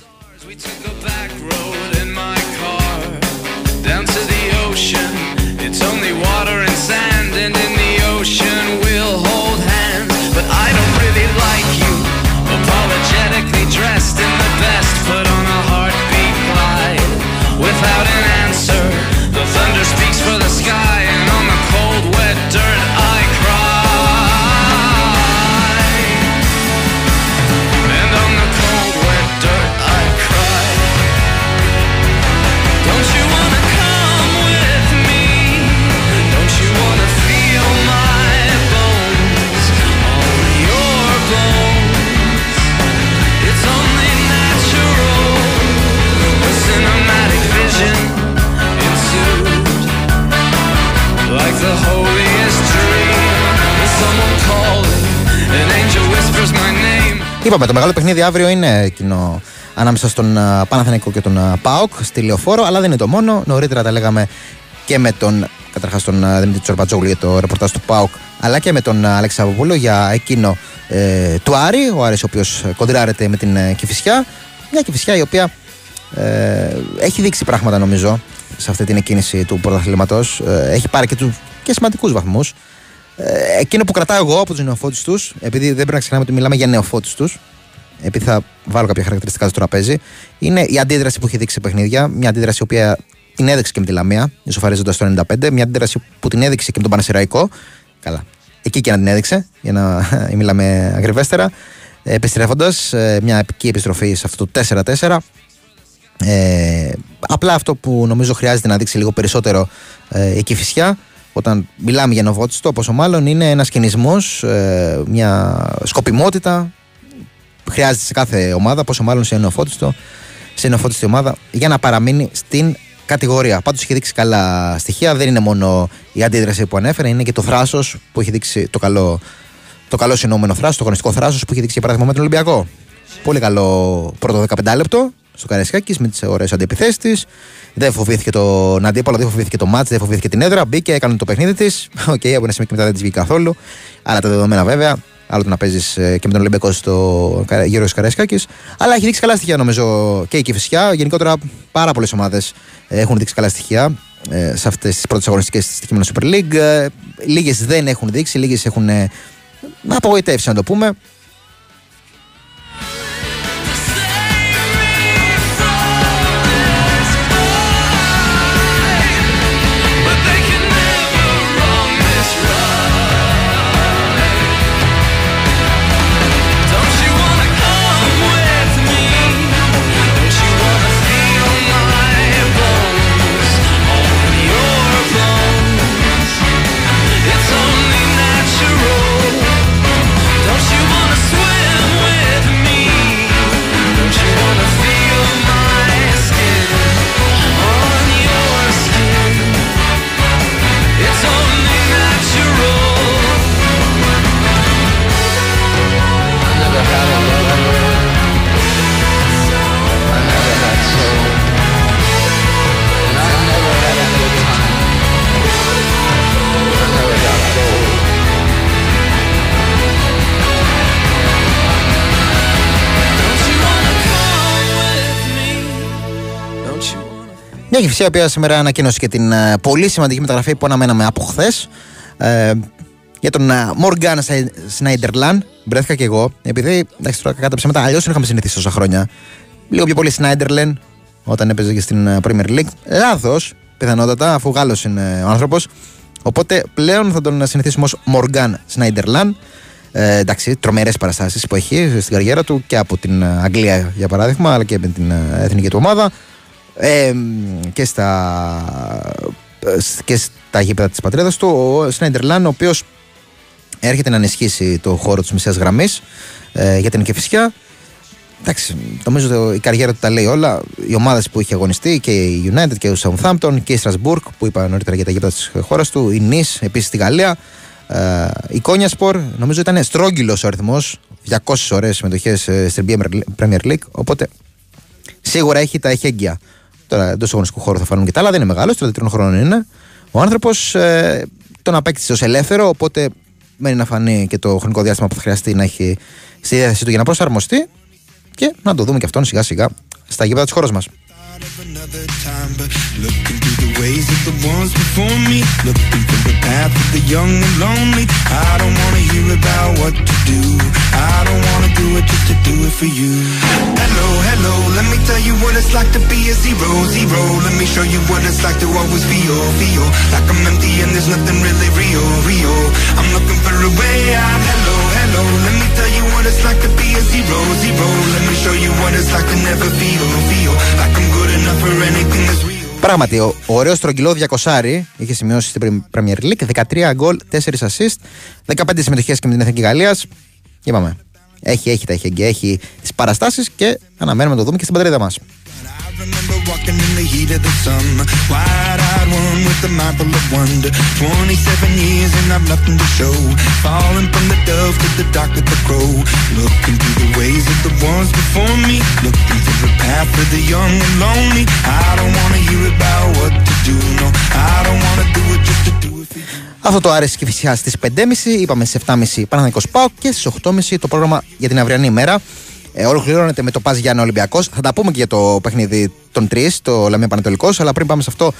B: Είπαμε, το μεγάλο παιχνίδι αύριο είναι εκείνο ανάμεσα στον α, Παναθηναϊκό και τον α, ΠΑΟΚ στη Λεωφόρο, αλλά δεν είναι το μόνο. Νωρίτερα τα λέγαμε και με τον καταρχάς τον α, Δημήτρη Τσορπατζόγλου για το ρεπορτάζ του ΠΑΟΚ, αλλά και με τον α, Αλέξη Σαββοπούλο για εκείνο ε, του Άρη, ο Άρης ο οποίος κοντράρεται με την ε, Κηφισιά. Μια Κηφισιά η οποία ε, έχει δείξει πράγματα νομίζω σε αυτή την εκκίνηση του πρωταθλήματος. Ε, έχει πάρει και, τους, και σημαντικούς βαθμούς. Ε, εκείνο που κρατάω εγώ από τους νεοφώτες τους, επειδή δεν πρέπει να ξεχνάμε ότι μιλάμε για νεοφώτες τους, επειδή θα βάλω κάποια χαρακτηριστικά στο τραπέζι, είναι η αντίδραση που έχει δείξει σε παιχνίδια. Μια αντίδραση η οποία την έδειξε και με τη Λαμία, ισοφαρίζοντας το 95. Μια αντίδραση που την έδειξε και με τον Πανεσαιραϊκό. Καλά. Εκεί και να την έδειξε, για να μιλάμε ακριβέστερα. Επιστρέφοντας, μια επική επιστροφή σε αυτό το 4-4. Ε, απλά αυτό που νομίζω χρειάζεται να δείξει λίγο περισσότερο ε, η Κηφισιά όταν μιλάμε για νοβότιστο, πόσο μάλλον είναι ένα κινησμό, ε, μια σκοπιμότητα χρειάζεται σε κάθε ομάδα, πόσο μάλλον σε νεοφώτιστο, σε νεοφώτιστη ομάδα, για να παραμείνει στην κατηγορία. Πάντως έχει δείξει καλά στοιχεία. Δεν είναι μόνο η αντίδραση που ανέφερε, είναι και το θράσος που έχει δείξει το καλό, το καλό συνόμενο θράσος, το αγωνιστικό θράσος που έχει δείξει για παράδειγμα με τον Ολυμπιακό. Πολύ καλό πρώτο 15 λεπτό στο Καραϊσκάκης με τις ωραίες αντιπιθέσεις της. Δεν φοβήθηκε τον αντίπαλο, δεν φοβήθηκε το ματς, δεν φοβήθηκε την έδρα. Μπήκε, έκανε το παιχνίδι της. Οκ, από ένα σημείο και μετά δεν της βγήκε καθόλου. Αλλά τα δεδομένα βέβαια. Άλλο το να παίζεις και με τον Ολυμπιακό στο Κα- γύρο της Καραϊσκάκης. Αλλά έχει δείξει καλά στοιχεία νομίζω και η Κηφισιά. Γενικότερα πάρα πολλές ομάδες έχουν δείξει καλά στοιχεία ε, σε αυτές τις πρώτες αγωνιστικές της Stoiximan Super League. Λίγες δεν έχουν δείξει, λίγες έχουν ε, απογοητεύσει να το πούμε. Μια γυφσία η οποία σήμερα ανακοίνωσε και την ε, πολύ σημαντική μεταγραφή που αναμέναμε από χθες. Ε, για τον Μόργαν Σνάιντερλαν. Βρέθηκα και εγώ. Επειδή εντάξει, τώρα κατά ψέματα, αλλιώς δεν είχαμε συνηθίσει τόσα χρόνια. Λίγο πιο πολύ Σνάιντερλεν όταν έπαιζε και στην ε, Premier League. Λάθος, πιθανότατα, αφού Γάλλος είναι ο άνθρωπος. Οπότε πλέον θα τον συνηθίσουμε ως Μόργαν Σνάιντερλαν. Ε, εντάξει, τρομερές παραστάσεις που έχει στην καριέρα του και από την ε, Αγγλία για παράδειγμα, αλλά και με την ε, εθνική του ομάδα. Ε, και στα, ε, και στα γήπεδα της πατρίδας του ο Σνάιντερλαν ο οποίος έρχεται να ενισχύσει το χώρο της μεσαίας γραμμής ε, για την Κεφισιά εντάξει νομίζω ότι η καριέρα του τα λέει όλα. Οι ομάδες που είχε αγωνιστεί και η United και ο Southampton και η Strasbourg που είπα νωρίτερα για τα γήπεδα της χώρας του. Η Nice επίσης στη Γαλλία. Ε, η Κόνια Σπορ νομίζω ήταν στρόγγυλος ο αριθμός 200 ωραίες συμμετοχές ε, στην Premier League. Οπότε σίγουρα έχει τα εχέγγυα Τώρα εντός αγωνιστικού χώρου θα φανούν και τα άλλα, δεν είναι μεγάλος, 33 χρόνων είναι. Ο άνθρωπος ε, τον απέκτησε ως ελεύθερο, οπότε μένει να φανεί και το χρονικό διάστημα που θα χρειαστεί να έχει στη διάθεσή του για να προσαρμοστεί και να το δούμε και αυτόν σιγά σιγά στα γήπεδα της χώρας μας.
R: Another time, but looking through the ways of the ones before me, looking through the path of the young and lonely. I don't wanna hear about what to do. I don't wanna do it just to do it for you. Hello, hello, let me tell you what it's like to be a zero, zero. Let me show you what it's like to always feel, feel like I'm empty and there's nothing really real, real. I'm looking for a way out. Hello, hello, let me tell you what it's like to be a zero, zero. Let me show you what it's like to never feel, feel like I'm good enough for anything that's real.
B: Πράγματι, ο, ο ωραίος στρογγυλό 200 είχε σημειώσει στην Premier League 13 γκολ, 4 assist, 15 συμμετοχές και με την Εθνική Γαλλίας. Είπαμε. Έχει, έχει τα εχέγγυα, έχει τις παραστάσεις και αναμένουμε να το δούμε και στην πατρίδα μας.
R: Remember walking in the heat of the summer Wide-eyed one with a mouth full of wonder 27 years and I've nothing to show Falling from the dove to the dark of the crow Looking through the ways of the ones before me Looking through the path of the young and lonely I don't wanna hear about what to do, no I don't wanna do it just to do it for you
B: Αυτό το άρεσε και φυσικά στι 5.30, είπαμε στι 7.30 Παναθηναϊκός ΠΑΟΚ και στι 8.30 το πρόγραμμα για την αυριανή ημέρα. Ε, ολοκληρώνεται με το Πας Γιάννα Ολυμπιακός. Θα τα πούμε και για το παιχνίδι των τρεις, το Λαμία Πανατολικό. Αλλά πριν πάμε σε αυτό,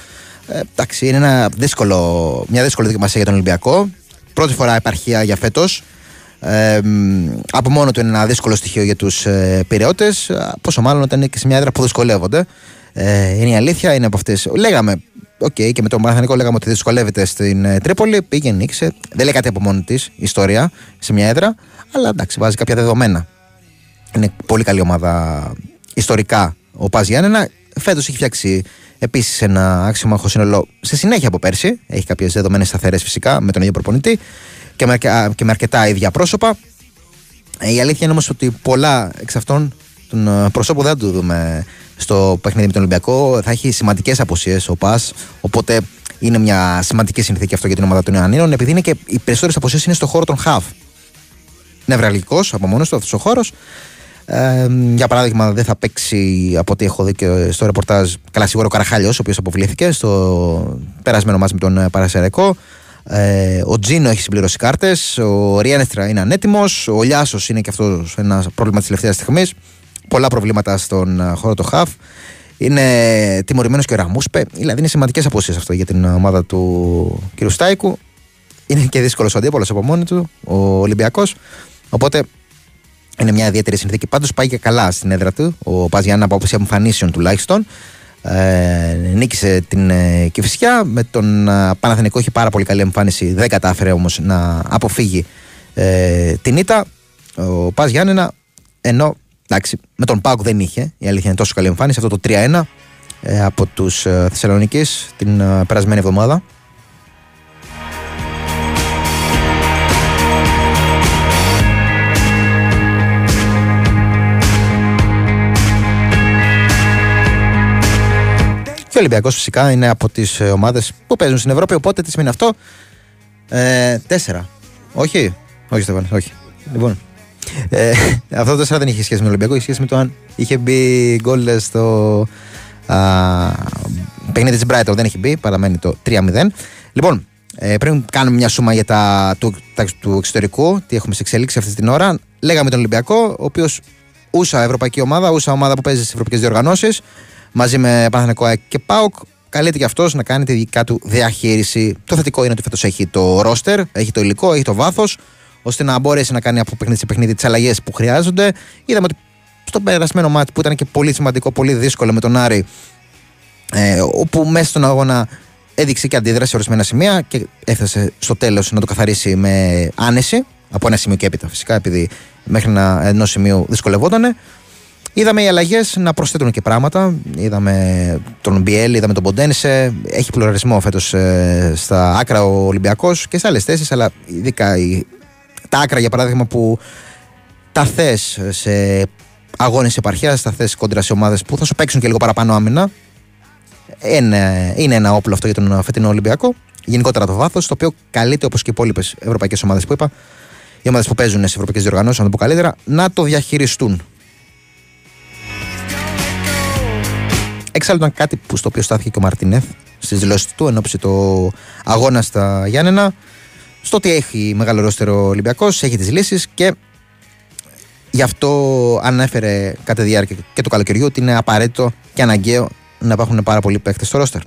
B: ε, εντάξει, είναι ένα δύσκολο, μια δύσκολη δοκιμασία για τον Ολυμπιακό. Πρώτη φορά επαρχία για φέτος. Ε, μ, από μόνο του είναι ένα δύσκολο στοιχείο για τους ε, πυρεώτε. Πόσο μάλλον όταν είναι και σε μια έδρα που δυσκολεύονται. Ε, είναι η αλήθεια, είναι από αυτές. Λέγαμε, οκ, και με τον Παναθηναϊκό λέγαμε ότι δυσκολεύεται στην ε, Τρίπολη. Πήγε, νίκησε. Δεν λέει κάτι από μόνη της ιστορία σε μια έδρα. Αλλά εντάξει, βάζει κάποια δεδομένα. Είναι πολύ καλή ομάδα ιστορικά ο ΠΑΣ Γιάννενα. Φέτος έχει φτιάξει επίσης ένα αξιόμαχο σύνολο σε συνέχεια από πέρσι. Έχει κάποιες δεδομένες σταθερές φυσικά με τον ίδιο προπονητή και με, αρκε- και με αρκετά ίδια πρόσωπα. Ε, Η αλήθεια είναι όμως ότι πολλά εξ αυτών των ε, προσώπων δεν θα το δούμε στο παιχνίδι με τον Ολυμπιακό. Θα έχει σημαντικές αποσίε ο Πας. Οπότε είναι μια σημαντική συνθήκη αυτό για την ομάδα των Ιωαννίνων, επειδή είναι και οι περισσότερες αποσίε είναι στο χώρο των Χαβ. Νευραλικό από μόνος του αυτός ο χώρος. Ε, για παράδειγμα, δεν θα παίξει από ό,τι έχω δει και στο ρεπορτάζ. Καλά, σίγουρα ο Καραχάλιος, ο οποίος αποβλήθηκε στο περασμένο μα με τον ε, Παρασερεκό. Ε, ο Τζίνο έχει συμπληρώσει κάρτες. Ο Ριένεστρα είναι ανέτοιμος. Ο Λιάσος είναι και αυτός ένα πρόβλημα της τελευταίας στιγμής. Πολλά προβλήματα στον ε, χώρο του Χαφ. Είναι τιμωρημένος και ο Ραμούσπε. Δηλαδή είναι σημαντικές αποσίε αυτό για την ομάδα του κ. Στάικου. Είναι και δύσκολος ο αντίπολο από μόνο του, ο Ολυμπιακός. Οπότε είναι μια ιδιαίτερη συνθήκη. Πάντως πάει και καλά στην έδρα του. Ο Πας Γιάννα από άποψη εμφανίσεων τουλάχιστον. Ε, νίκησε την ε, Κηφισιά. Με τον ε, Παναθηνικό είχε πάρα πολύ καλή εμφάνιση. Δεν κατάφερε όμως να αποφύγει ε, την ήττα. Ο Πας Γιάννενα, ενώ εντάξει, με τον Πάουκ δεν είχε. Η αλήθεια είναι τόσο καλή εμφάνιση. Αυτό το 3-1 ε, από τους ε, Θεσσαλονίκης την ε, περασμένη εβδομάδα. Και ο Ολυμπιακός φυσικά είναι από τις ομάδες που παίζουν στην Ευρώπη. Οπότε τι σημαίνει αυτό. Ε, τέσσερα. Όχι. Όχι, Στεφάν, όχι. Λοιπόν. Ε, αυτό το τέσσερα δεν είχε σχέση με τον Ολυμπιακό. Είχε σχέση με το αν είχε μπει γκολ στο α, παιχνίδι της Brighton. Δεν έχει μπει. Παραμένει το 3-0. Λοιπόν, ε, πριν κάνουμε μια σούμα για τα του, τα, του εξωτερικού, τι έχουμε σε εξέλιξη αυτή την ώρα, λέγαμε τον Ολυμπιακό, ο οποίος ούσα ευρωπαϊκή ομάδα, ούσα ομάδα που παίζει στις ευρωπαϊκές διοργανώσεις, μαζί με Παναθηναϊκό ΑΕΚ και ΠΑΟΚ. Καλείται και αυτός να κάνει τη δικά του διαχείριση. Το θετικό είναι ότι φέτος έχει το ρόστερ, έχει το υλικό, έχει το βάθος, ώστε να μπορέσει να κάνει από παιχνίδι σε παιχνίδι τις αλλαγές που χρειάζονται. Είδαμε ότι στο περασμένο μάτι που ήταν και πολύ σημαντικό, πολύ δύσκολο με τον Άρη, ε, όπου μέσα στον αγώνα έδειξε και αντίδραση σε ορισμένα σημεία και έφτασε στο τέλος να το καθαρίσει με άνεση. Από ένα σημείο και έπειτα φυσικά, επειδή μέχρι ένα ενός σημείου δυσκολευόταν. Είδαμε οι αλλαγές να προσθέτουν και πράγματα. Είδαμε τον Μπιέλ, είδαμε τον Ποντένσε. Έχει πλουραλισμό φέτος στα άκρα ο Ολυμπιακός και σε άλλες θέσεις, αλλά ειδικά η- τα άκρα για παράδειγμα που τα θες σε αγώνες επαρχίας, τα θες κόντρα σε ομάδες που θα σου παίξουν και λίγο παραπάνω άμυνα. Είναι, είναι ένα όπλο αυτό για τον φετινό Ολυμπιακό. Γενικότερα το βάθος, το οποίο καλείται όπως και οι υπόλοιπες ευρωπαϊκές ομάδες που είπα, οι ομάδες που παίζουν σε ευρωπαϊκές διοργανώσεις, να το πω καλύτερα, να το διαχειριστούν. Εξάλλου ήταν κάτι που στο οποίο στάθηκε και ο Μαρτινέθ στις δηλώσεις του εν ώψη το αγώνα στα Γιάννενα. Στο ότι έχει μεγάλο ρόστερο Ολυμπιακός, έχει τις λύσεις και γι' αυτό ανέφερε κατά τη διάρκεια και του καλοκαιριού ότι είναι απαραίτητο και αναγκαίο να υπάρχουν πάρα πολλοί παίκτες στο ρόστερ.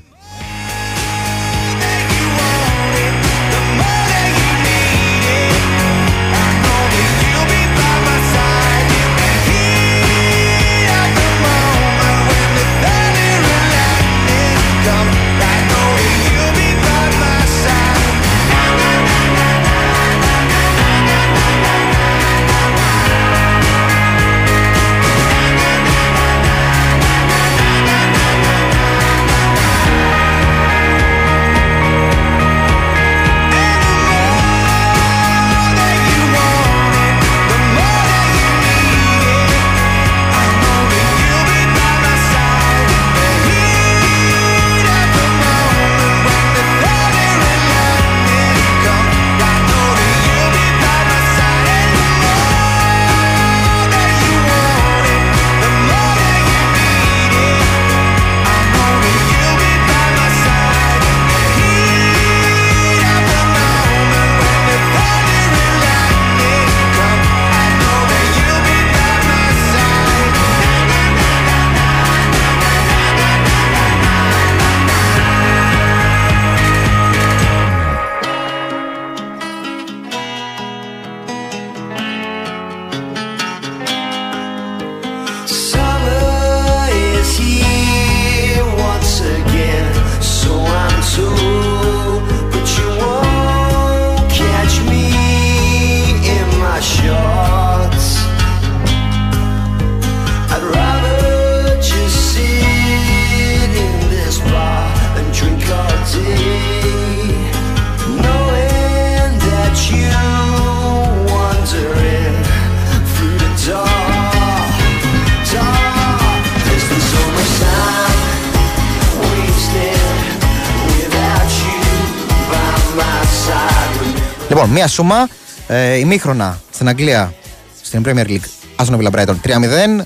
B: Λοιπόν, μία σούμα ε, ημίχρονα στην Αγγλία, στην Premier League, Aston Villa Brighton 3-0.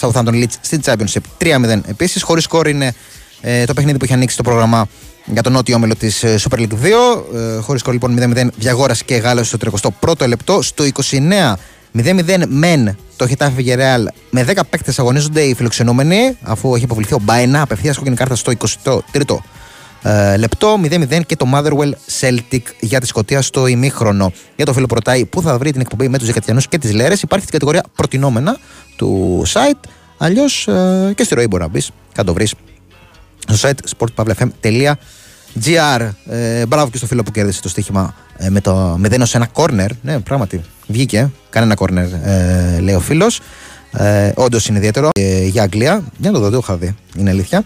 B: Southampton Leeds στην Championship 3-0 επίσης. Χωρίς σκόρ είναι ε, το παιχνίδι που έχει ανοίξει το πρόγραμμα για τον νότιο όμιλο της Super League 2. Ε, Χωρίς σκόρ λοιπόν 0-0 Διαγόρα και Γάλλος στο 31ο λεπτό. Στο 29 0-0 μεν το Χιτάφι Villarreal με 10 παίκτες αγωνίζονται οι φιλοξενούμενοι αφού έχει υποβληθεί ο Μπάινα απευθείας κόκκινη κάρτα στο 23ο ε, λεπτό 0-0 και το Motherwell Celtic για τη Σκωτία στο ημίχρονο. Για το φίλο Πρωτάη που θα βρει την εκπομπή με τους Δεκατιανού και τις Λέρες υπάρχει στην κατηγορία προτινόμενα του site. Αλλιώς ε, και στη ροή μπορεί να μπεις. Κάτω βρεις στο site sportpavlefm.gr. Ε, μπράβο και στο φίλο που κέρδισε το στοίχημα ε, με το 0 σε ένα corner. Ναι, πράγματι. Βγήκε. Κανένα corner, ε, λέει ο φίλος. Ε, Όντως είναι ιδιαίτερο ε, για Αγγλία. Για να το δω, το είχα δει. Είναι αλήθεια.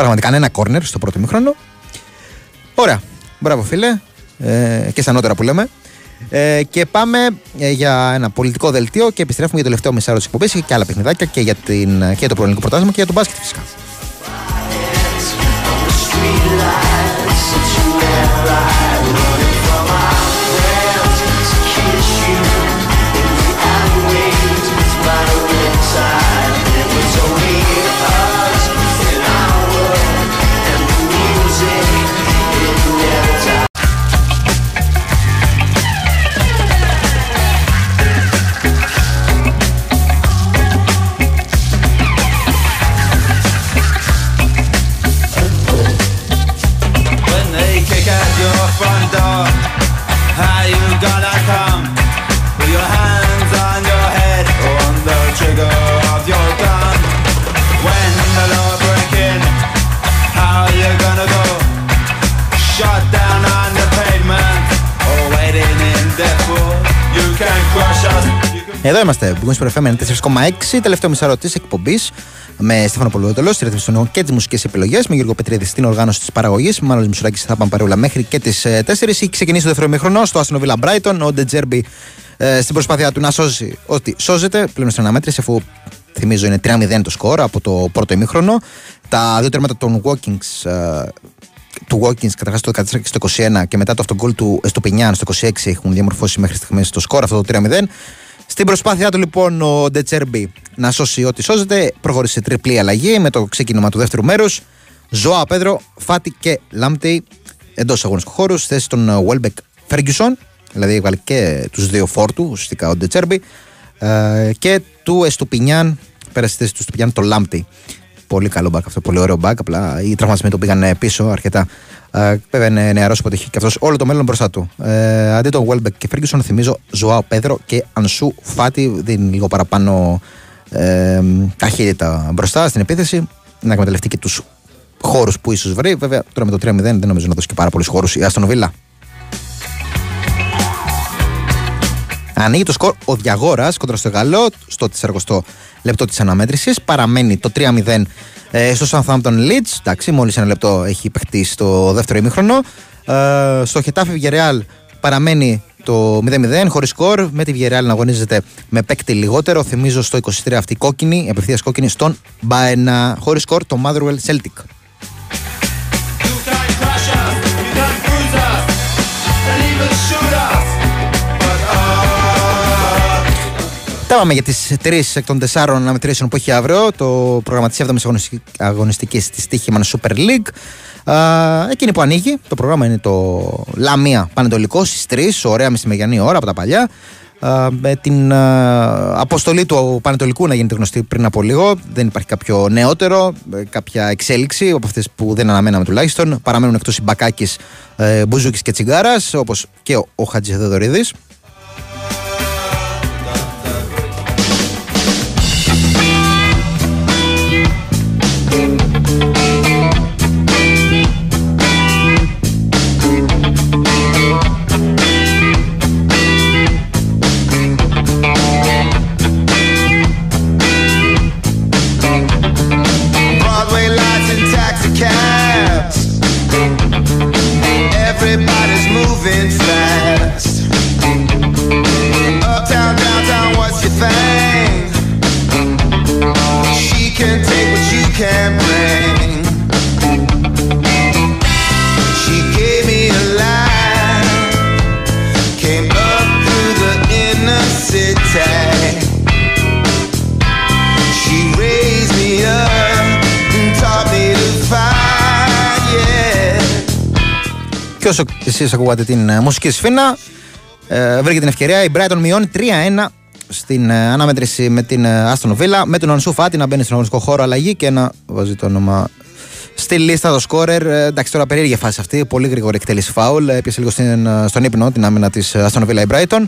B: Πραγματικά ένα corner στο πρώτο μήχρονο. Ωραία. Μπράβο, φίλε. Ε, και στα νότερα που λέμε. Ε, και πάμε ε, για ένα πολιτικό δελτίο και επιστρέφουμε για το τελευταίο μισάρο της εκπομπής και άλλα παιχνιδάκια και για, την, και για το προελληνικό πρωτάθλημα και για τον μπάσκετ φυσικά. Εδώ είμαστε. Μπουγκόνι Sport FM 4,6. Τελευταίο μισάρο της εκπομπής με Στέφανο Πολυδότελο, στη ρύθμιση των ήχων και τις μουσικές επιλογές. Με Γιώργο Πετρίδη στην οργάνωση της παραγωγής. Μάλλον Μισουράκης θα πάμε παρεούλα μέχρι και τις 4. Έχει ξεκινήσει το δεύτερο ημίχρονο στο Άστονο Villa Brighton. Ο Ντετζέρμπι ε, στην προσπάθειά του να σώσει ό,τι σώζεται. Πλέον στην αναμέτρηση αφού θυμίζω είναι 3-0 το σκορ από το πρώτο ημίχρονο. Τα δύο τέρματα των Walkings ε, του Watkins καταρχάς στο 14 και στο 21 και μετά το αυτογκολ του Εστοπινιάν στο 26 έχουν διαμορφώσει μέχρι στιγμής το σκορ αυτό το 3-0. Στην προσπάθειά του λοιπόν ο Ντε Τσέρμπι να σώσει ό,τι σώζεται, προχώρησε σε τριπλή αλλαγή με το ξεκίνημα του δεύτερου μέρους. Ζοάο Πέδρο, Φάτι και Λάμπτι εντός αγωνιστικού χώρου στη θέση των Welbeck Ferguson, δηλαδή έβγαλε και τους δύο φορ του ουσιαστικά ο Ντε Τσέρμπι ε, και του Εστουπινιάν, πέρασε στη θέση του Εστουπινιάν το Λάμπτι. Πολύ καλό μπακ αυτό, πολύ ωραίο μπακ. Απλά οι τραυματισμοί του πήγαν πίσω αρκετά. Ε, βέβαια είναι νεαρός οπότε έχει και αυτός όλο το μέλλον μπροστά του. Ε, αντί των Welbeck και Ferguson, θυμίζω Ζοάο Πέδρο και Ανσού Φάτι. Δίνει λίγο παραπάνω ε, ταχύτητα μπροστά στην επίθεση. Να εκμεταλλευτεί και τους χώρους που ίσως βρει. Βέβαια τώρα με το 3-0 δεν νομίζω να δώσει και πάρα πολλούς χώρους η Άστον Βίλα. Ανοίγει το σκορ ο Διαγόρας κοντρα στο Γαλλό στο 40 λεπτό της αναμέτρησης. Παραμένει το 3-0 ε, στο Southampton Leeds. Εντάξει, μόλις ένα λεπτό έχει παιχτεί στο δεύτερο ημίχρονο. Ε, στο Χετάφι Villarreal παραμένει το 0-0 χωρίς σκορ. Με τη Villarreal να αγωνίζεται με παίκτη λιγότερο. Θυμίζω στο 23 αυτή κόκκινη, απευθείας κόκκινη στον Μπαένα. Χωρίς σκορ το Motherwell Celtic. Τα πάμε για τις τρεις εκ των τεσσάρων αναμετρήσεων που έχει αύριο. Το πρόγραμμα της 7η αγωνιστική της Τύχημαν Super League. Α, εκείνη που ανοίγει, το πρόγραμμα είναι το Λαμία Πανετολικό στις 3, ωραία μεσημεριανή ώρα από τα παλιά. Α, με την α, αποστολή του Πανετολικού να γίνεται γνωστή πριν από λίγο. Δεν υπάρχει κάποιο νεότερο, ε, κάποια εξέλιξη από αυτές που δεν αναμέναμε τουλάχιστον. Παραμένουν εκτός οι Μπακάκης, ε, Μπουζούκης και Τσιγκάρας, όπως και ο, ο
R: Everybody's moving fast.
B: Και όσο εσείς ακούγατε την ε, μουσική σφίνα, ε, βρήκε την ευκαιρία. Η Brighton μειώνει 3-1 στην ε, αναμέτρηση με την ε, Aston Villa. Με τον Ανσού Φάτι να μπαίνει στον αγωνιστικό χώρο αλλαγή και να βάζει το όνομα στη λίστα το σκόρερ. Ε, εντάξει, τώρα περίεργη φάση αυτή. Πολύ γρήγορη εκτέλεση φάουλ. Έπιασε λίγο στην, ε, στον ύπνο την άμυνα της Aston Villa η Brighton.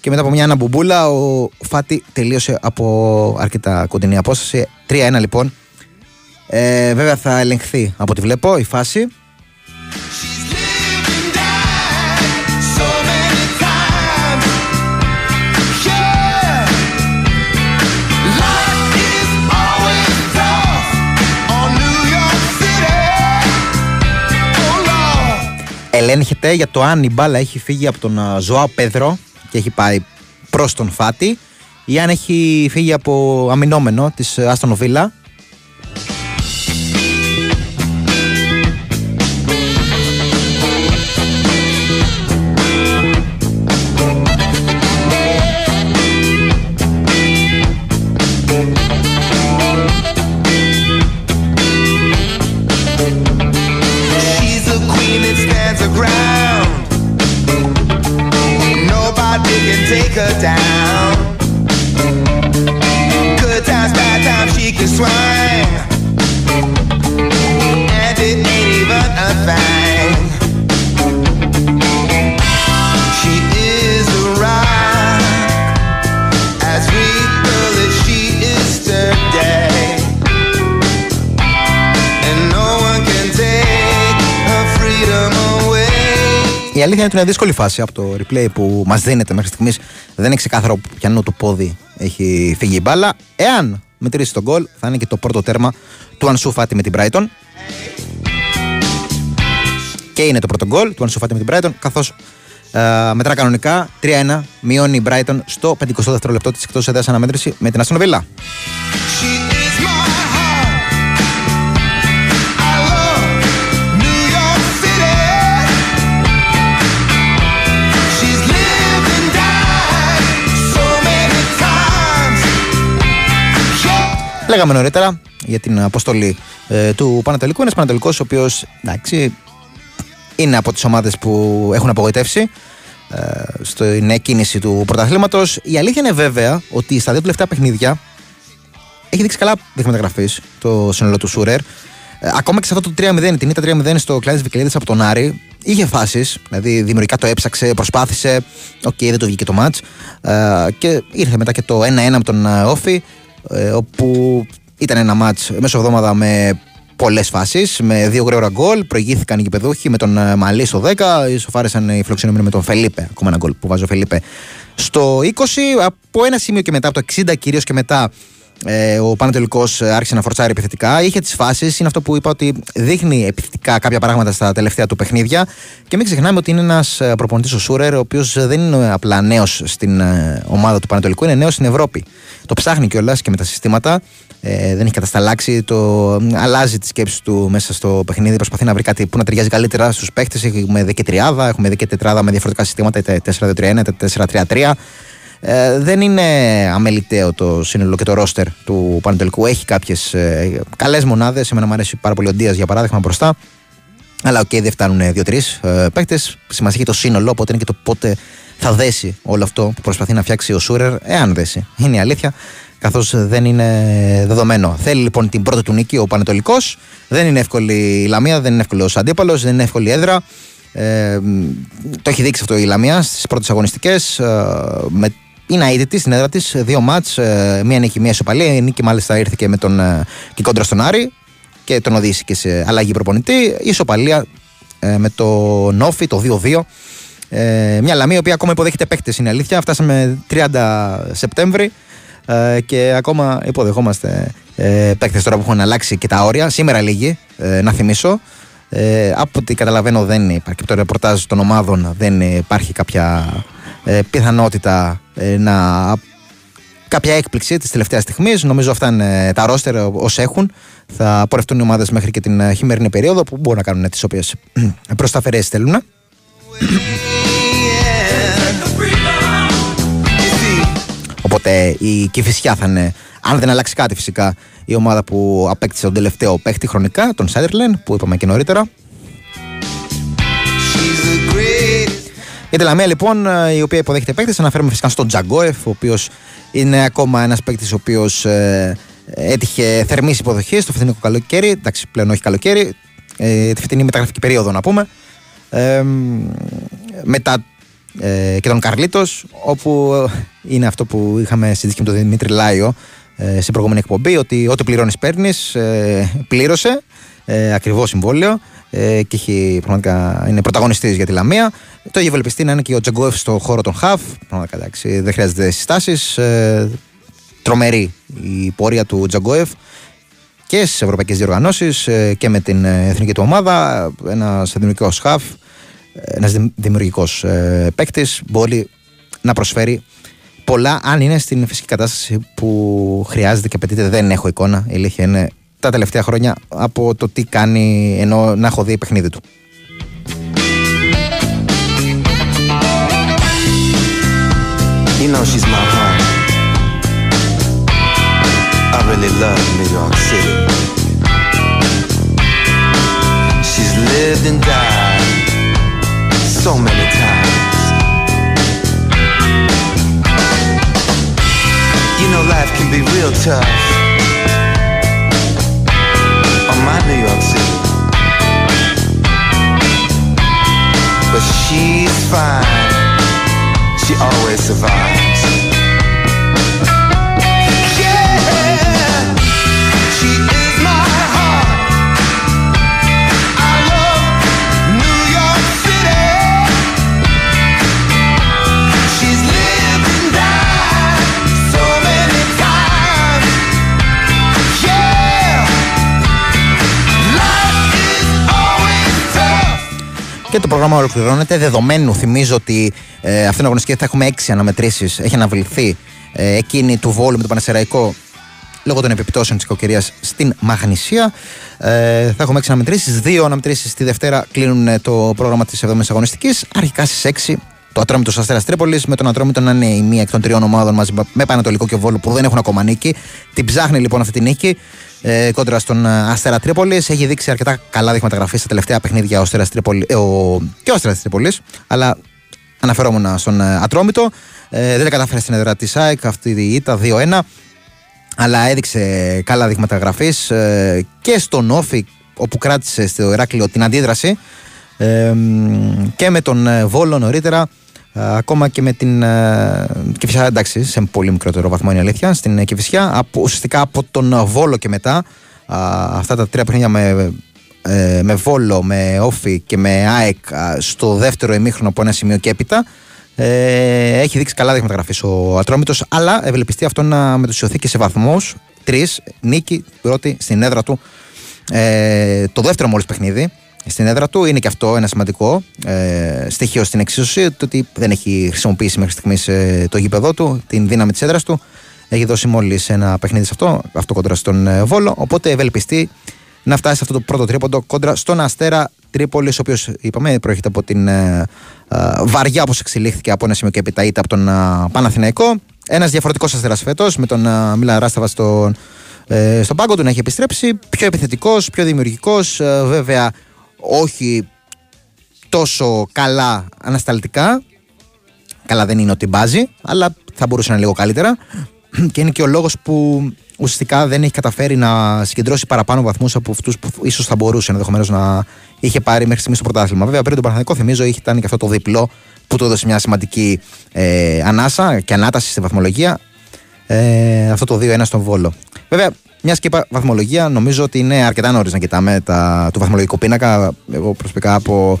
B: Και μετά από μια αναμπουμπούλα, ο Φάτι τελείωσε από αρκετά κοντινή απόσταση. 3-1 λοιπόν. Ε, βέβαια θα ελεγχθεί από ό,τι βλέπω η φάση. Ελέγχεται για το αν η μπάλα έχει φύγει από τον α, Ζωάο Πέδρο και έχει πάει προς τον Φάτι ή αν έχει φύγει από αμυνόμενο της Άστον Βίλα. Αλήθεια είναι ότι είναι δύσκολη φάση από το replay που μας δίνεται μέχρι στιγμής. Δεν είναι ξεκάθαρο που πιανού το πόδι έχει φύγει η μπάλα. Εάν μετρήσει τον γκολ, θα είναι και το πρώτο τέρμα του Ανσού Φάτι με την Brighton. Και είναι το πρώτο γκολ του Ανσού Φάτι με την Brighton, καθώς μετρά κανονικά 3-1 μειώνει η Brighton στο 52ο λεπτό της εκτός έδρας αναμέτρηση με την Αστον Λέγαμε νωρίτερα για την αποστολή ε, του Παναιτωλικού. Ένας Παναιτωλικός, ο οποίος εντάξει, είναι από τις ομάδες που έχουν απογοητεύσει ε, στην εκκίνηση του πρωταθλήματος. Η αλήθεια είναι βέβαια ότι στα δύο τελευταία παιχνίδια έχει δείξει καλά δείγματα γραφής το σύνολο του Σούρερ. Ε, ακόμα και σε αυτό το 3-0, την ήττα 3-0 στο Κλεάνθης Βικελίδης από τον Άρη, είχε φάσεις. Δηλαδή δημιουργικά το έψαξε, προσπάθησε. Οκ, δεν το βγήκε το ματς. Ε, και ήρθε μετά και το 1-1 με τον ε, Όφη, ε, όπου ήταν ένα μάτς μέσω εβδομάδα με πολλές φάσεις, με δύο γρήγορα γκολ. Προηγήθηκαν οι γηπεδούχοι με τον ε, Μαλή στο 10, ισοφάρισαν οι φιλοξενούμενοι με τον Φελίπε. Ακόμα ένα γκολ που βάζει ο Φελίπε στο 20. Από ένα σημείο και μετά, από το 60 κυρίως και μετά, ε, ο Πανατολικός άρχισε να φορτσάρει επιθετικά. Είχε τις φάσεις. Είναι αυτό που είπα ότι δείχνει επιθετικά κάποια πράγματα στα τελευταία του παιχνίδια. Και μην ξεχνάμε ότι είναι ένας προπονητής ο Σούρερ, ο οποίος δεν είναι απλά νέος στην ε, ομάδα του Πανατολικού, είναι νέος στην Ευρώπη. Το ψάχνει κιόλας και με τα συστήματα. Ε, δεν έχει κατασταλάξει. Το, αλλάζει τη σκέψη του μέσα στο παιχνίδι. Προσπαθεί να βρει κάτι που να ταιριάζει καλύτερα στους παίχτε. Έχουμε δει και τριάδα, έχουμε δει και τετράδα με διαφορετικά συστήματα, είτε 4-2-3-1, είτε 4-3-3. Ε, δεν είναι αμεληταίο το σύνολο και το ρόστερ του Πανετολικού. Έχει κάποιες ε, καλές μονάδες. Εμένα μου αρέσει πάρα πολύ ο Ντίας για παράδειγμα μπροστά. Αλλά οκ, δεν φτάνουν δύο-τρεις ε, παίκτες. Σημασία έχει το σύνολο, οπότε είναι και το πότε θα δέσει όλο αυτό που προσπαθεί να φτιάξει ο Σούρερ, εάν δέσει. Είναι η αλήθεια, καθώς δεν είναι δεδομένο. Θέλει λοιπόν την πρώτη του νίκη ο Παναιτωλικός. Δεν είναι εύκολη η Λαμία, δεν είναι εύκολος ο αντίπαλος, δεν είναι εύκολη η έδρα. Ε, το έχει δείξει αυτό η Λαμία στις πρώτες αγωνιστικές. Ε, με είναι αήττητη στην έδρα της. Δύο ματς, ε, μία νίκη, μία ισοπαλία. Η νίκη μάλιστα ήρθε και με τον ε, και κόντρα στον Άρη και τον οδήγησε και σε αλλαγή προπονητή. Η ισοπαλία ε, με το Νόφι, το 2-2. Ε, μια Λαμία η οποία ακόμα υποδέχεται παίχτε, είναι αλήθεια. Φτάσαμε 30 Σεπτέμβρη ε, και ακόμα υποδεχόμαστε ε, παίχτε τώρα που έχουν αλλάξει και τα όρια. Σήμερα λίγοι, ε, να θυμίσω. Ε, από ό,τι καταλαβαίνω δεν υπάρχει. Το ρεπορτάζ των ομάδων δεν υπάρχει κάποια ε, πιθανότητα ε, να κάποια έκπληξη της τελευταίας στιγμής. Νομίζω αυτά είναι τα ρόστερ όσοι έχουν. Θα πορευτούν οι ομάδες μέχρι και την ε, χειμερινή περίοδο που μπορούν να κάνουν τις οποίες προσταφαιρέσει θέλουν. Οπότε η Κηφισιά θα είναι, αν δεν αλλάξει κάτι φυσικά, η ομάδα που απέκτησε τον τελευταίο παίχτη χρονικά, τον Σάιρλεν, που είπαμε και νωρίτερα. Για τη Λαμία λοιπόν, ε, η οποία υποδέχεται παίκτες, αναφέρομαι φυσικά στον Τζαγκόεφ, ο οποίος είναι ακόμα ένας παίκτης ο οποίος ε, έτυχε θερμής υποδοχής στο φετινό καλοκαίρι. Εντάξει, πλέον όχι καλοκαίρι, ε, τη φετινή μεταγραφική περίοδο να πούμε. Ε, μ, μετά ε, και τον Καρλίτος, όπου είναι αυτό που είχαμε συζητήσει και με τον Δημήτρη Λάιο ε, στην προηγούμενη εκπομπή, ότι ό,τι πληρώνεις παίρνεις, ε, πλήρωσε. Ε, ακριβό συμβόλαιο ε, και έχει, πραγματικά, είναι πρωταγωνιστής για τη Λαμία. Το έχει ευελπιστεί να είναι και ο Τζαγκόεφ στο χώρο των Χαφ. Πραγματικά εντάξει, δεν χρειάζεται συστάσεις. Ε, τρομερή η πορεία του Τζαγκόεφ και στις ευρωπαϊκές διοργανώσεις ε, και με την ε, εθνική του ομάδα. Ένας δημιουργικός χαφ, ένας δημιουργικός ε, παίκτης μπορεί να προσφέρει πολλά αν είναι στην φυσική κατάσταση που χρειάζεται και απαιτείται. Δεν έχω εικόνα. Η αλήθεια είναι τα τελευταία χρόνια από το τι κάνει ενώ να έχω δει παιχνίδι του.
R: You know she's my heart. I really love New York City. She's lived and died so many times. You know life can be real tough on my New York City. But she's fine. She always survives.
B: Και το πρόγραμμα ολοκληρώνεται. Δεδομένου, θυμίζω ότι ε, αυτήν την αγωνιστική θα έχουμε έξι αναμετρήσεις. Έχει αναβληθεί ε, εκείνη του Βόλου με το Πανεσαιραϊκό λόγω των επιπτώσεων της κακοκαιρία στην Μαγνησία. Ε, θα έχουμε έξι αναμετρήσεις. Δύο αναμετρήσεις τη Δευτέρα κλείνουν ε, το πρόγραμμα της 7η αγωνιστικής. Αρχικά στις 6 το Ατρόμητο Αστέρα Τρίπολης, με τον Ατρόμητο να είναι η μία εκ των τριών ομάδων μαζί με Πανατολικό και Βόλο που δεν έχουν ακόμα νίκη. Την ψάχνει λοιπόν αυτή τη νίκη ε, κόντρα στον ε, Αστέρα Τρίπολης. Έχει δείξει αρκετά καλά δείγματα γραφής στα τελευταία παιχνίδια ο Αστέρας Τρίπολη, ε, ο, και ο Αστέρας Τρίπολης. Αλλά αναφερόμουν στον ε, Ατρόμητο. Ε, δεν τα κατάφερε στην έδρα της ΑΕΚ αυτή η ήττα 2-1. Αλλά έδειξε καλά δείγματα γραφής ε, και στον Όφη όπου κράτησε στο Ηράκλειο την αντίδραση ε, και με τον ε, Βόλο νωρίτερα ε, ακόμα και με την ε, Κηφισιά εντάξει σε πολύ μικρότερο βαθμό είναι η αλήθεια στην ε, Κηφισιά από, ουσιαστικά από τον ε, Βόλο και μετά α, αυτά τα τρία παιχνίδια με, ε, με Βόλο, με Όφη και με ΑΕΚ α, στο δεύτερο ημίχρονο από ένα σημείο και έπειτα ε, έχει δείξει καλά δείγματα γραφή ο Ατρόμητος, αλλά ευελπιστεί αυτό να μετουσιωθεί και σε βαθμούς. Τρεις, νίκη πρώτη στην έδρα του. Ε, το δεύτερο μόλις παιχνίδι στην έδρα του είναι και αυτό ένα σημαντικό ε, στοιχείο στην εξίσωση. Το ότι δεν έχει χρησιμοποιήσει μέχρι στιγμής ε, το γήπεδό του, την δύναμη της έδρας του. Έχει δώσει μόλις ένα παιχνίδι σε αυτό, αυτό κόντρα στον ε, Βόλο. Οπότε ευελπιστεί να φτάσει σε αυτό το πρώτο τρίποντο κόντρα στον Αστέρα Τρίπολης, ο οποίος είπαμε προέρχεται από την ε, ε, βαριά όπως εξελίχθηκε από ένα σημείο και έπειτα είτε από τον ε, Παναθηναϊκό. Ένας διαφορετικός αστέρας φέτος με τον ε, Μίλαν Ράσταβα στον, ε, στον πάγκο του να έχει επιστρέψει. Πιο επιθετικός, πιο δημιουργικός. βέβαια, όχι τόσο καλά ανασταλτικά. Καλά δεν είναι ότι μπάζει, αλλά θα μπορούσε να είναι λίγο καλύτερα. Και είναι και ο λόγος που ουσιαστικά δεν έχει καταφέρει να συγκεντρώσει παραπάνω βαθμούς από αυτούς που ίσως θα μπορούσε ενδεχομένως να είχε πάρει μέχρι στιγμής στο πρωτάθλημα. Βέβαια, πριν τον Παναθηναϊκό, θυμίζω, είχε ήταν και αυτό το διπλό που του έδωσε μια σημαντική ε, ανάσα και ανάταση στη βαθμολογία. Ε, αυτό το 2-1 στον Βόλο. Βέβαια, μιας και είπα βαθμολογία, νομίζω ότι είναι αρκετά νωρίς να κοιτάμε τα, το βαθμολογικό πίνακα. Εγώ προσωπικά από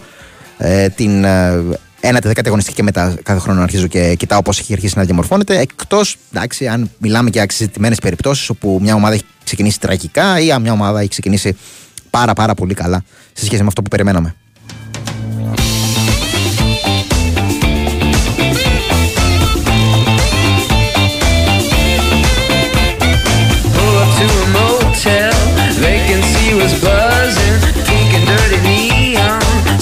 B: ε, την ε, ένατη δεκάτη αγωνιστική και μετά κάθε χρόνο αρχίζω και κοιτάω πώς έχει αρχίσει να διαμορφώνεται. Εκτός, εντάξει, αν μιλάμε για εξειδικευμένε περιπτώσεις όπου μια ομάδα έχει ξεκινήσει τραγικά ή αν μια ομάδα έχει ξεκινήσει πάρα πάρα πολύ καλά σε σχέση με αυτό που περιμέναμε.
A: Was buzzing, pink and dirty neon,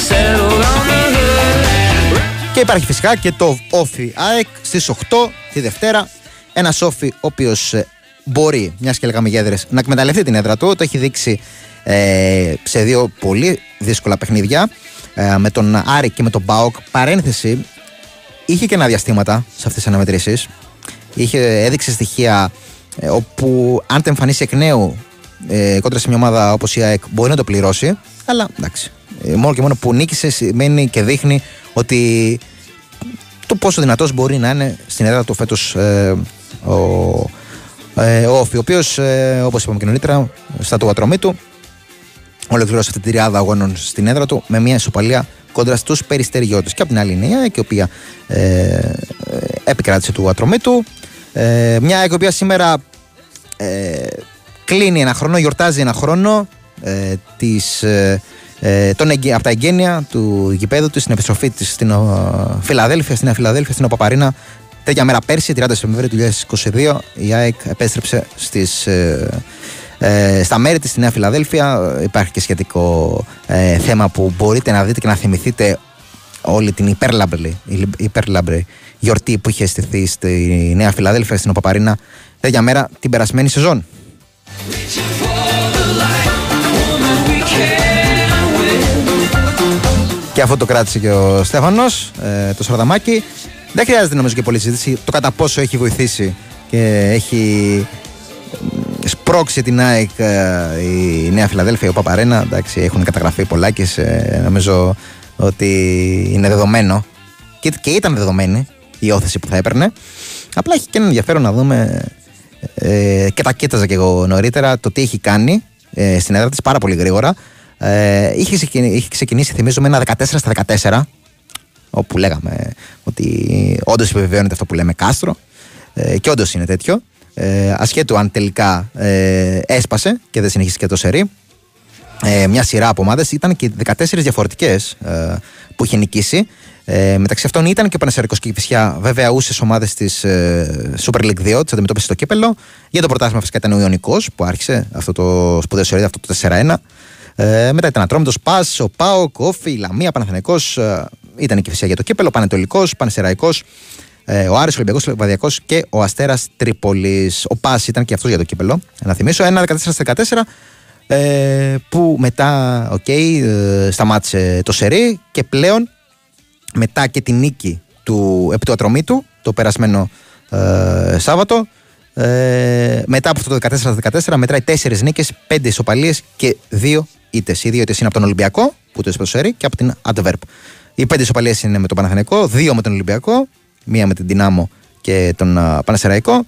A: settled on the hood.
B: Και υπάρχει φυσικά και το Όφι ΑΕΚ στις 8 τη Δευτέρα. Ένα Όφι ο οποίος μπορεί, μιας και λέγαμε για έδρες, να εκμεταλλευτεί την έδρα του. Το έχει δείξει ε, σε δύο πολύ δύσκολα παιχνίδια ε, με τον Άρη και με τον Μπάοκ. Παρένθεση, είχε και ένα διαστήματα σε αυτές τις αναμετρήσεις. Είχε, έδειξε στοιχεία ε, όπου αν το εμφανίσει εκ νέου ε, κόντρα σε μια ομάδα όπως η ΑΕΚ μπορεί να το πληρώσει. Αλλά εντάξει. Ε, μόνο και μόνο που νίκησε σημαίνει και δείχνει ότι το πόσο δυνατός μπορεί να είναι στην έδρα του φέτος ε, ο, ε, ο Όφη, ο οποίος ε, όπως είπαμε και νωρίτερα στα του ατρωμή του ολοκλήρωσε αυτή τη τριάδα αγώνων στην έδρα του με μια ισοπαλία κόντρα στους περιστεριώτες και από την άλλη είναι η ΑΕΚ η οποία ε, ε, επικράτησε του ατρωμή του ε, μια ΑΕΚ η οποία σήμερα ε, κλείνει ένα χρόνο, γιορτάζει ένα χρόνο ε, της, ε, ε, τον, εγγε- από τα εγγένεια του γηπέδου της στην επιστροφή της στην ο, Φιλαδέλφια, στην Νέα Φιλαδέλφια, στην Οπαπαρίνα. Τέτοια μέρα πέρσι, 30 Σεπτεμβρίου του 2022, η ΑΕΚ επέστρεψε στις, ε, ε, στα μέρη της στη Νέα Φιλαδέλφια. Υπάρχει και σχετικό ε, θέμα που μπορείτε να δείτε και να θυμηθείτε όλη την υπέρλαμπρη, υπέρλαμπρη γιορτή που είχε στηθεί στη Νέα Φιλαδέλφια, στην Οπαπαρίνα, τέτοια μέρα την περασμένη σεζόν. Και αυτό το κράτησε και ο Στέφανος, ε, το Σαρδαμάκι. Δεν χρειάζεται νομίζω και πολλή συζήτηση το κατά πόσο έχει βοηθήσει και έχει μ, σπρώξει την ΑΕΚ ε, η Νέα Φιλαδέλφια, ο Παπαρένα. Εντάξει, έχουν καταγραφεί πολλά και σε- νομίζω ότι είναι δεδομένο και, και ήταν δεδομένη η όθεση που θα έπαιρνε. Απλά έχει και ένα ενδιαφέρον να δούμε ε, και τα κοίταζα και εγώ νωρίτερα το τι έχει κάνει ε, στην έδρα της πάρα πολύ γρήγορα. Ε, είχε, ξεκινήσει, είχε ξεκινήσει, θυμίζω, με ένα 14 στα 14, όπου λέγαμε ότι όντως επιβεβαιώνεται αυτό που λέμε κάστρο, ε, και όντως είναι τέτοιο. Ε, ασχέτου αν τελικά ε, έσπασε και δεν συνεχίστηκε το σερί. Ε, μια σειρά από ομάδες ήταν και 14 διαφορετικές ε, που είχε νικήσει. Ε, μεταξύ αυτών ήταν και ο Πανεσαιρικό και η Φυσιά, βέβαια, ούσες ομάδες της ε, Super League 2, τις αντιμετώπισε στο κύπελο. Για το πρωτάθλημα φυσικά ήταν ο Ιωνικός που άρχισε αυτό το σπουδαίο σερί, αυτό το 4-1. Ε, μετά ήταν Ατρόμητος Πας, ο Πάο, Κόφι, η Λαμία, Παναθανικό. Ε, ήταν και η Φυσιά για το κύπελο. Πανετολικός, Πανεσαιραϊκό, ε, ο Άρης, ο Ολυμπιακός Λεβαδιακό και ο Αστέρας Τρίπολης. Ο Πας ήταν και αυτός για το κύπελο. Να θυμίσω, ένα 14-14 ε, που μετά οκ, ε, σταμάτησε το σερί και πλέον μετά και τη νίκη του επί του ατρωμίτου το περασμένο ε, Σάββατο ε, μετά από αυτό το 14-14 μετράει 4 νίκες, 5 ισοπαλίες και 2 ήττες. Οι 2 ήττες είναι από τον Ολυμπιακό που το έσπασε το σερί και από την Αντβέρπ. Οι 5 ισοπαλίες είναι με τον Παναθηναϊκό, 2 με τον Ολυμπιακό, μία με την Δυνάμο και τον α, Πανασεραϊκό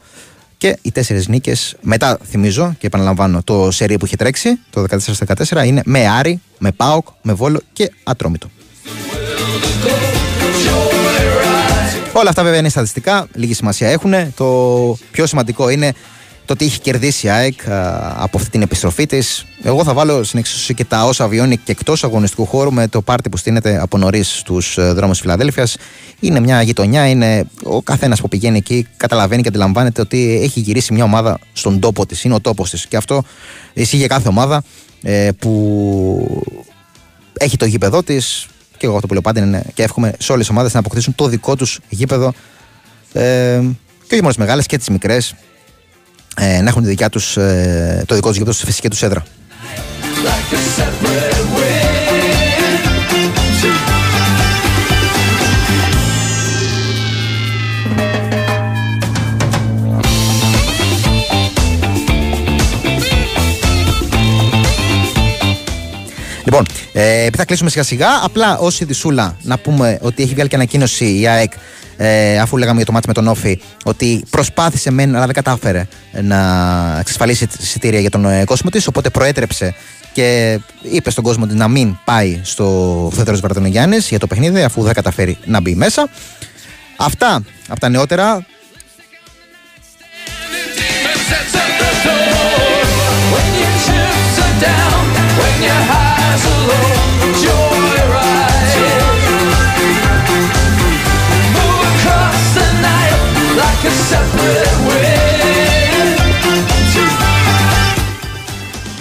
B: και οι τέσσερις νίκες, μετά θυμίζω και επαναλαμβάνω το σερί που είχε τρέξει, το 14-14, είναι με Άρη, με Πάοκ, με Βόλο και Ατρόμητο. Όλα αυτά βέβαια είναι στατιστικά, λίγη σημασία έχουν. Το πιο σημαντικό είναι το τι έχει κερδίσει η ΑΕΚ α, από αυτή την επιστροφή της. Εγώ θα βάλω στην εξίσωση και τα όσα βιώνει και εκτός αγωνιστικού χώρου με το πάρτι που στείνεται από νωρίς στους δρόμους της Φιλαδέλφιας. Είναι μια γειτονιά, είναι ο καθένας που πηγαίνει εκεί καταλαβαίνει και αντιλαμβάνεται ότι έχει γυρίσει μια ομάδα στον τόπο της, είναι ο τόπος της. Και αυτό ισχύει για κάθε ομάδα ε, που έχει το γήπεδό της. Και εγώ αυτό που λέω πάντα είναι και εύχομαι σε όλες τις ομάδες να αποκτήσουν το δικό τους γήπεδο. Ε, και όχι μόνο τις μεγάλες και τις μικρές. Ε, να έχουν τη δικιά τους, ε, το δικό τους γήπεδο στη φυσική τους έδρα. Λοιπόν, ε, επειδή θα κλείσουμε σιγά σιγά, απλά ω ειδισούλα να πούμε ότι έχει βγάλει και ανακοίνωση η ΑΕΚ, ε, αφού λέγαμε για το μάτι με τον Όφη, ότι προσπάθησε μεν, αλλά δεν κατάφερε να εξασφαλίσει εισιτήρια για τον ε, κόσμο της. Οπότε προέτρεψε και είπε στον κόσμο της να μην πάει στο Φέδρο Βαρτονογιάννη για το παιχνίδι, αφού δεν καταφέρει να μπει μέσα. Αυτά από τα νεότερα.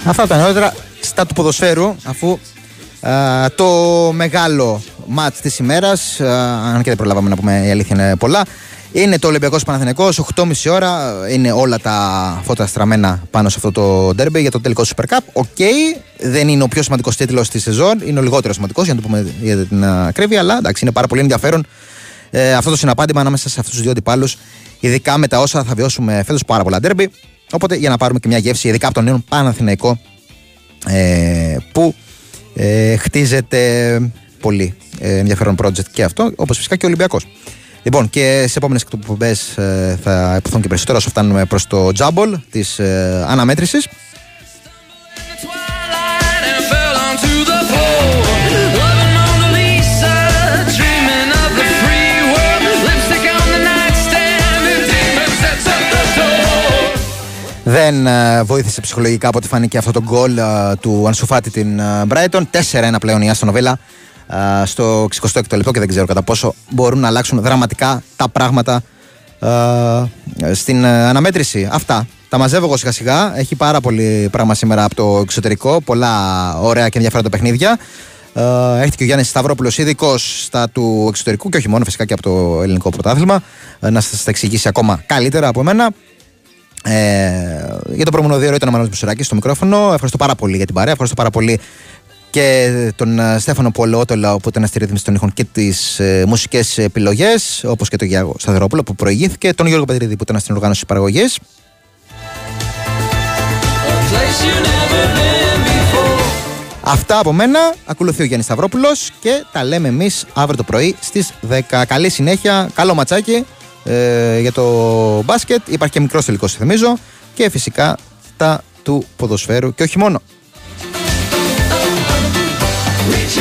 B: Αυτά τα νεότερα στα του ποδοσφαίρου, αφού α, το μεγάλο ματς της ημέρας, α, αν και δεν προλάβαμε να πούμε η αλήθεια είναι πολλά, είναι το Ολυμπιακός Παναθηναϊκός, 8.30 ώρα, είναι όλα τα φώτα στραμμένα πάνω σε αυτό το ντέρμπι για το τελικό Super Cup. OK, δεν είναι ο πιο σημαντικός τίτλος της σεζόν, είναι ο λιγότερο σημαντικός για να το πούμε για την ακρίβεια, αλλά εντάξει, είναι πάρα πολύ ενδιαφέρον ε, αυτό το συναπάντημα ανάμεσα σε αυτούς τους δύο αντιπάλους, ειδικά με τα όσα θα βιώσουμε φέτος πάρα πολλά ντέρμπι. Οπότε για να πάρουμε και μια γεύση, ειδικά από τον νέο Παναθηναϊκό, ε, που ε, χτίζεται πολύ ε, ενδιαφέρον project και αυτό, όπως φυσικά και ο Ολυμπιακός. Λοιπόν, και σε επόμενες εκπομπές ε, θα υποθούν και περισσότερο όσο φτάνουμε προς το τζάμπολ της ε, αναμέτρησης.
A: and fell onto the floor. Loving Mona Lisa, dreaming of the free world. Lipstick on the nightstand, and demons that's at the door.
B: Δεν ε, βοήθησε ψυχολογικά από ό,τι φάνηκε αυτό το γκολ ε, του Ανσουφάτη την ε, Brighton. 4-1 πλέον η Άστον Βίλα ε, στο 66ο λεπτό και δεν ξέρω κατά πόσο μπορούν να αλλάξουν δραματικά τα πράγματα ε, στην ε, αναμέτρηση. Αυτά. Τα μαζεύω εγώ σιγά σιγά. Έχει πάρα πολύ πράγμα σήμερα από το εξωτερικό. Πολλά ωραία και ενδιαφέροντα παιχνίδια. Ε, έρχεται και ο Γιάννης Σταυρόπουλος, ειδικός στα του εξωτερικού και όχι μόνο φυσικά και από το ελληνικό πρωτάθλημα. ε, να σας τα εξηγήσει ακόμα καλύτερα από εμένα. Ε, για το προηγούμενο δύο ήταν ο Μανώλης Μουσουράκης στο μικρόφωνο. Ευχαριστώ πάρα πολύ για την παρέα. Ευχαριστώ πάρα πολύ και τον ε, Στέφανο Πολεότολα που ήταν στη ρύθμιση των ήχων και τις ε, μουσικές επιλογές, όπως και τον Γιώργο Σταθερόπουλο που προηγήθηκε, τον Γιώργο Πετρίδη που ήταν στην οργάνωση παραγωγής.
A: A place you've never been before.
B: Αυτά από μένα. Ακολουθεί ο Γιάννης Σταυρόπουλος και τα λέμε εμείς αύριο το πρωί στις 10. Καλή συνέχεια, καλό ματσάκι ε, για το μπάσκετ. Υπάρχει και μικρός τελικός, θυμίζω. Και φυσικά τα του ποδοσφαίρου και όχι μόνο.
A: Reach.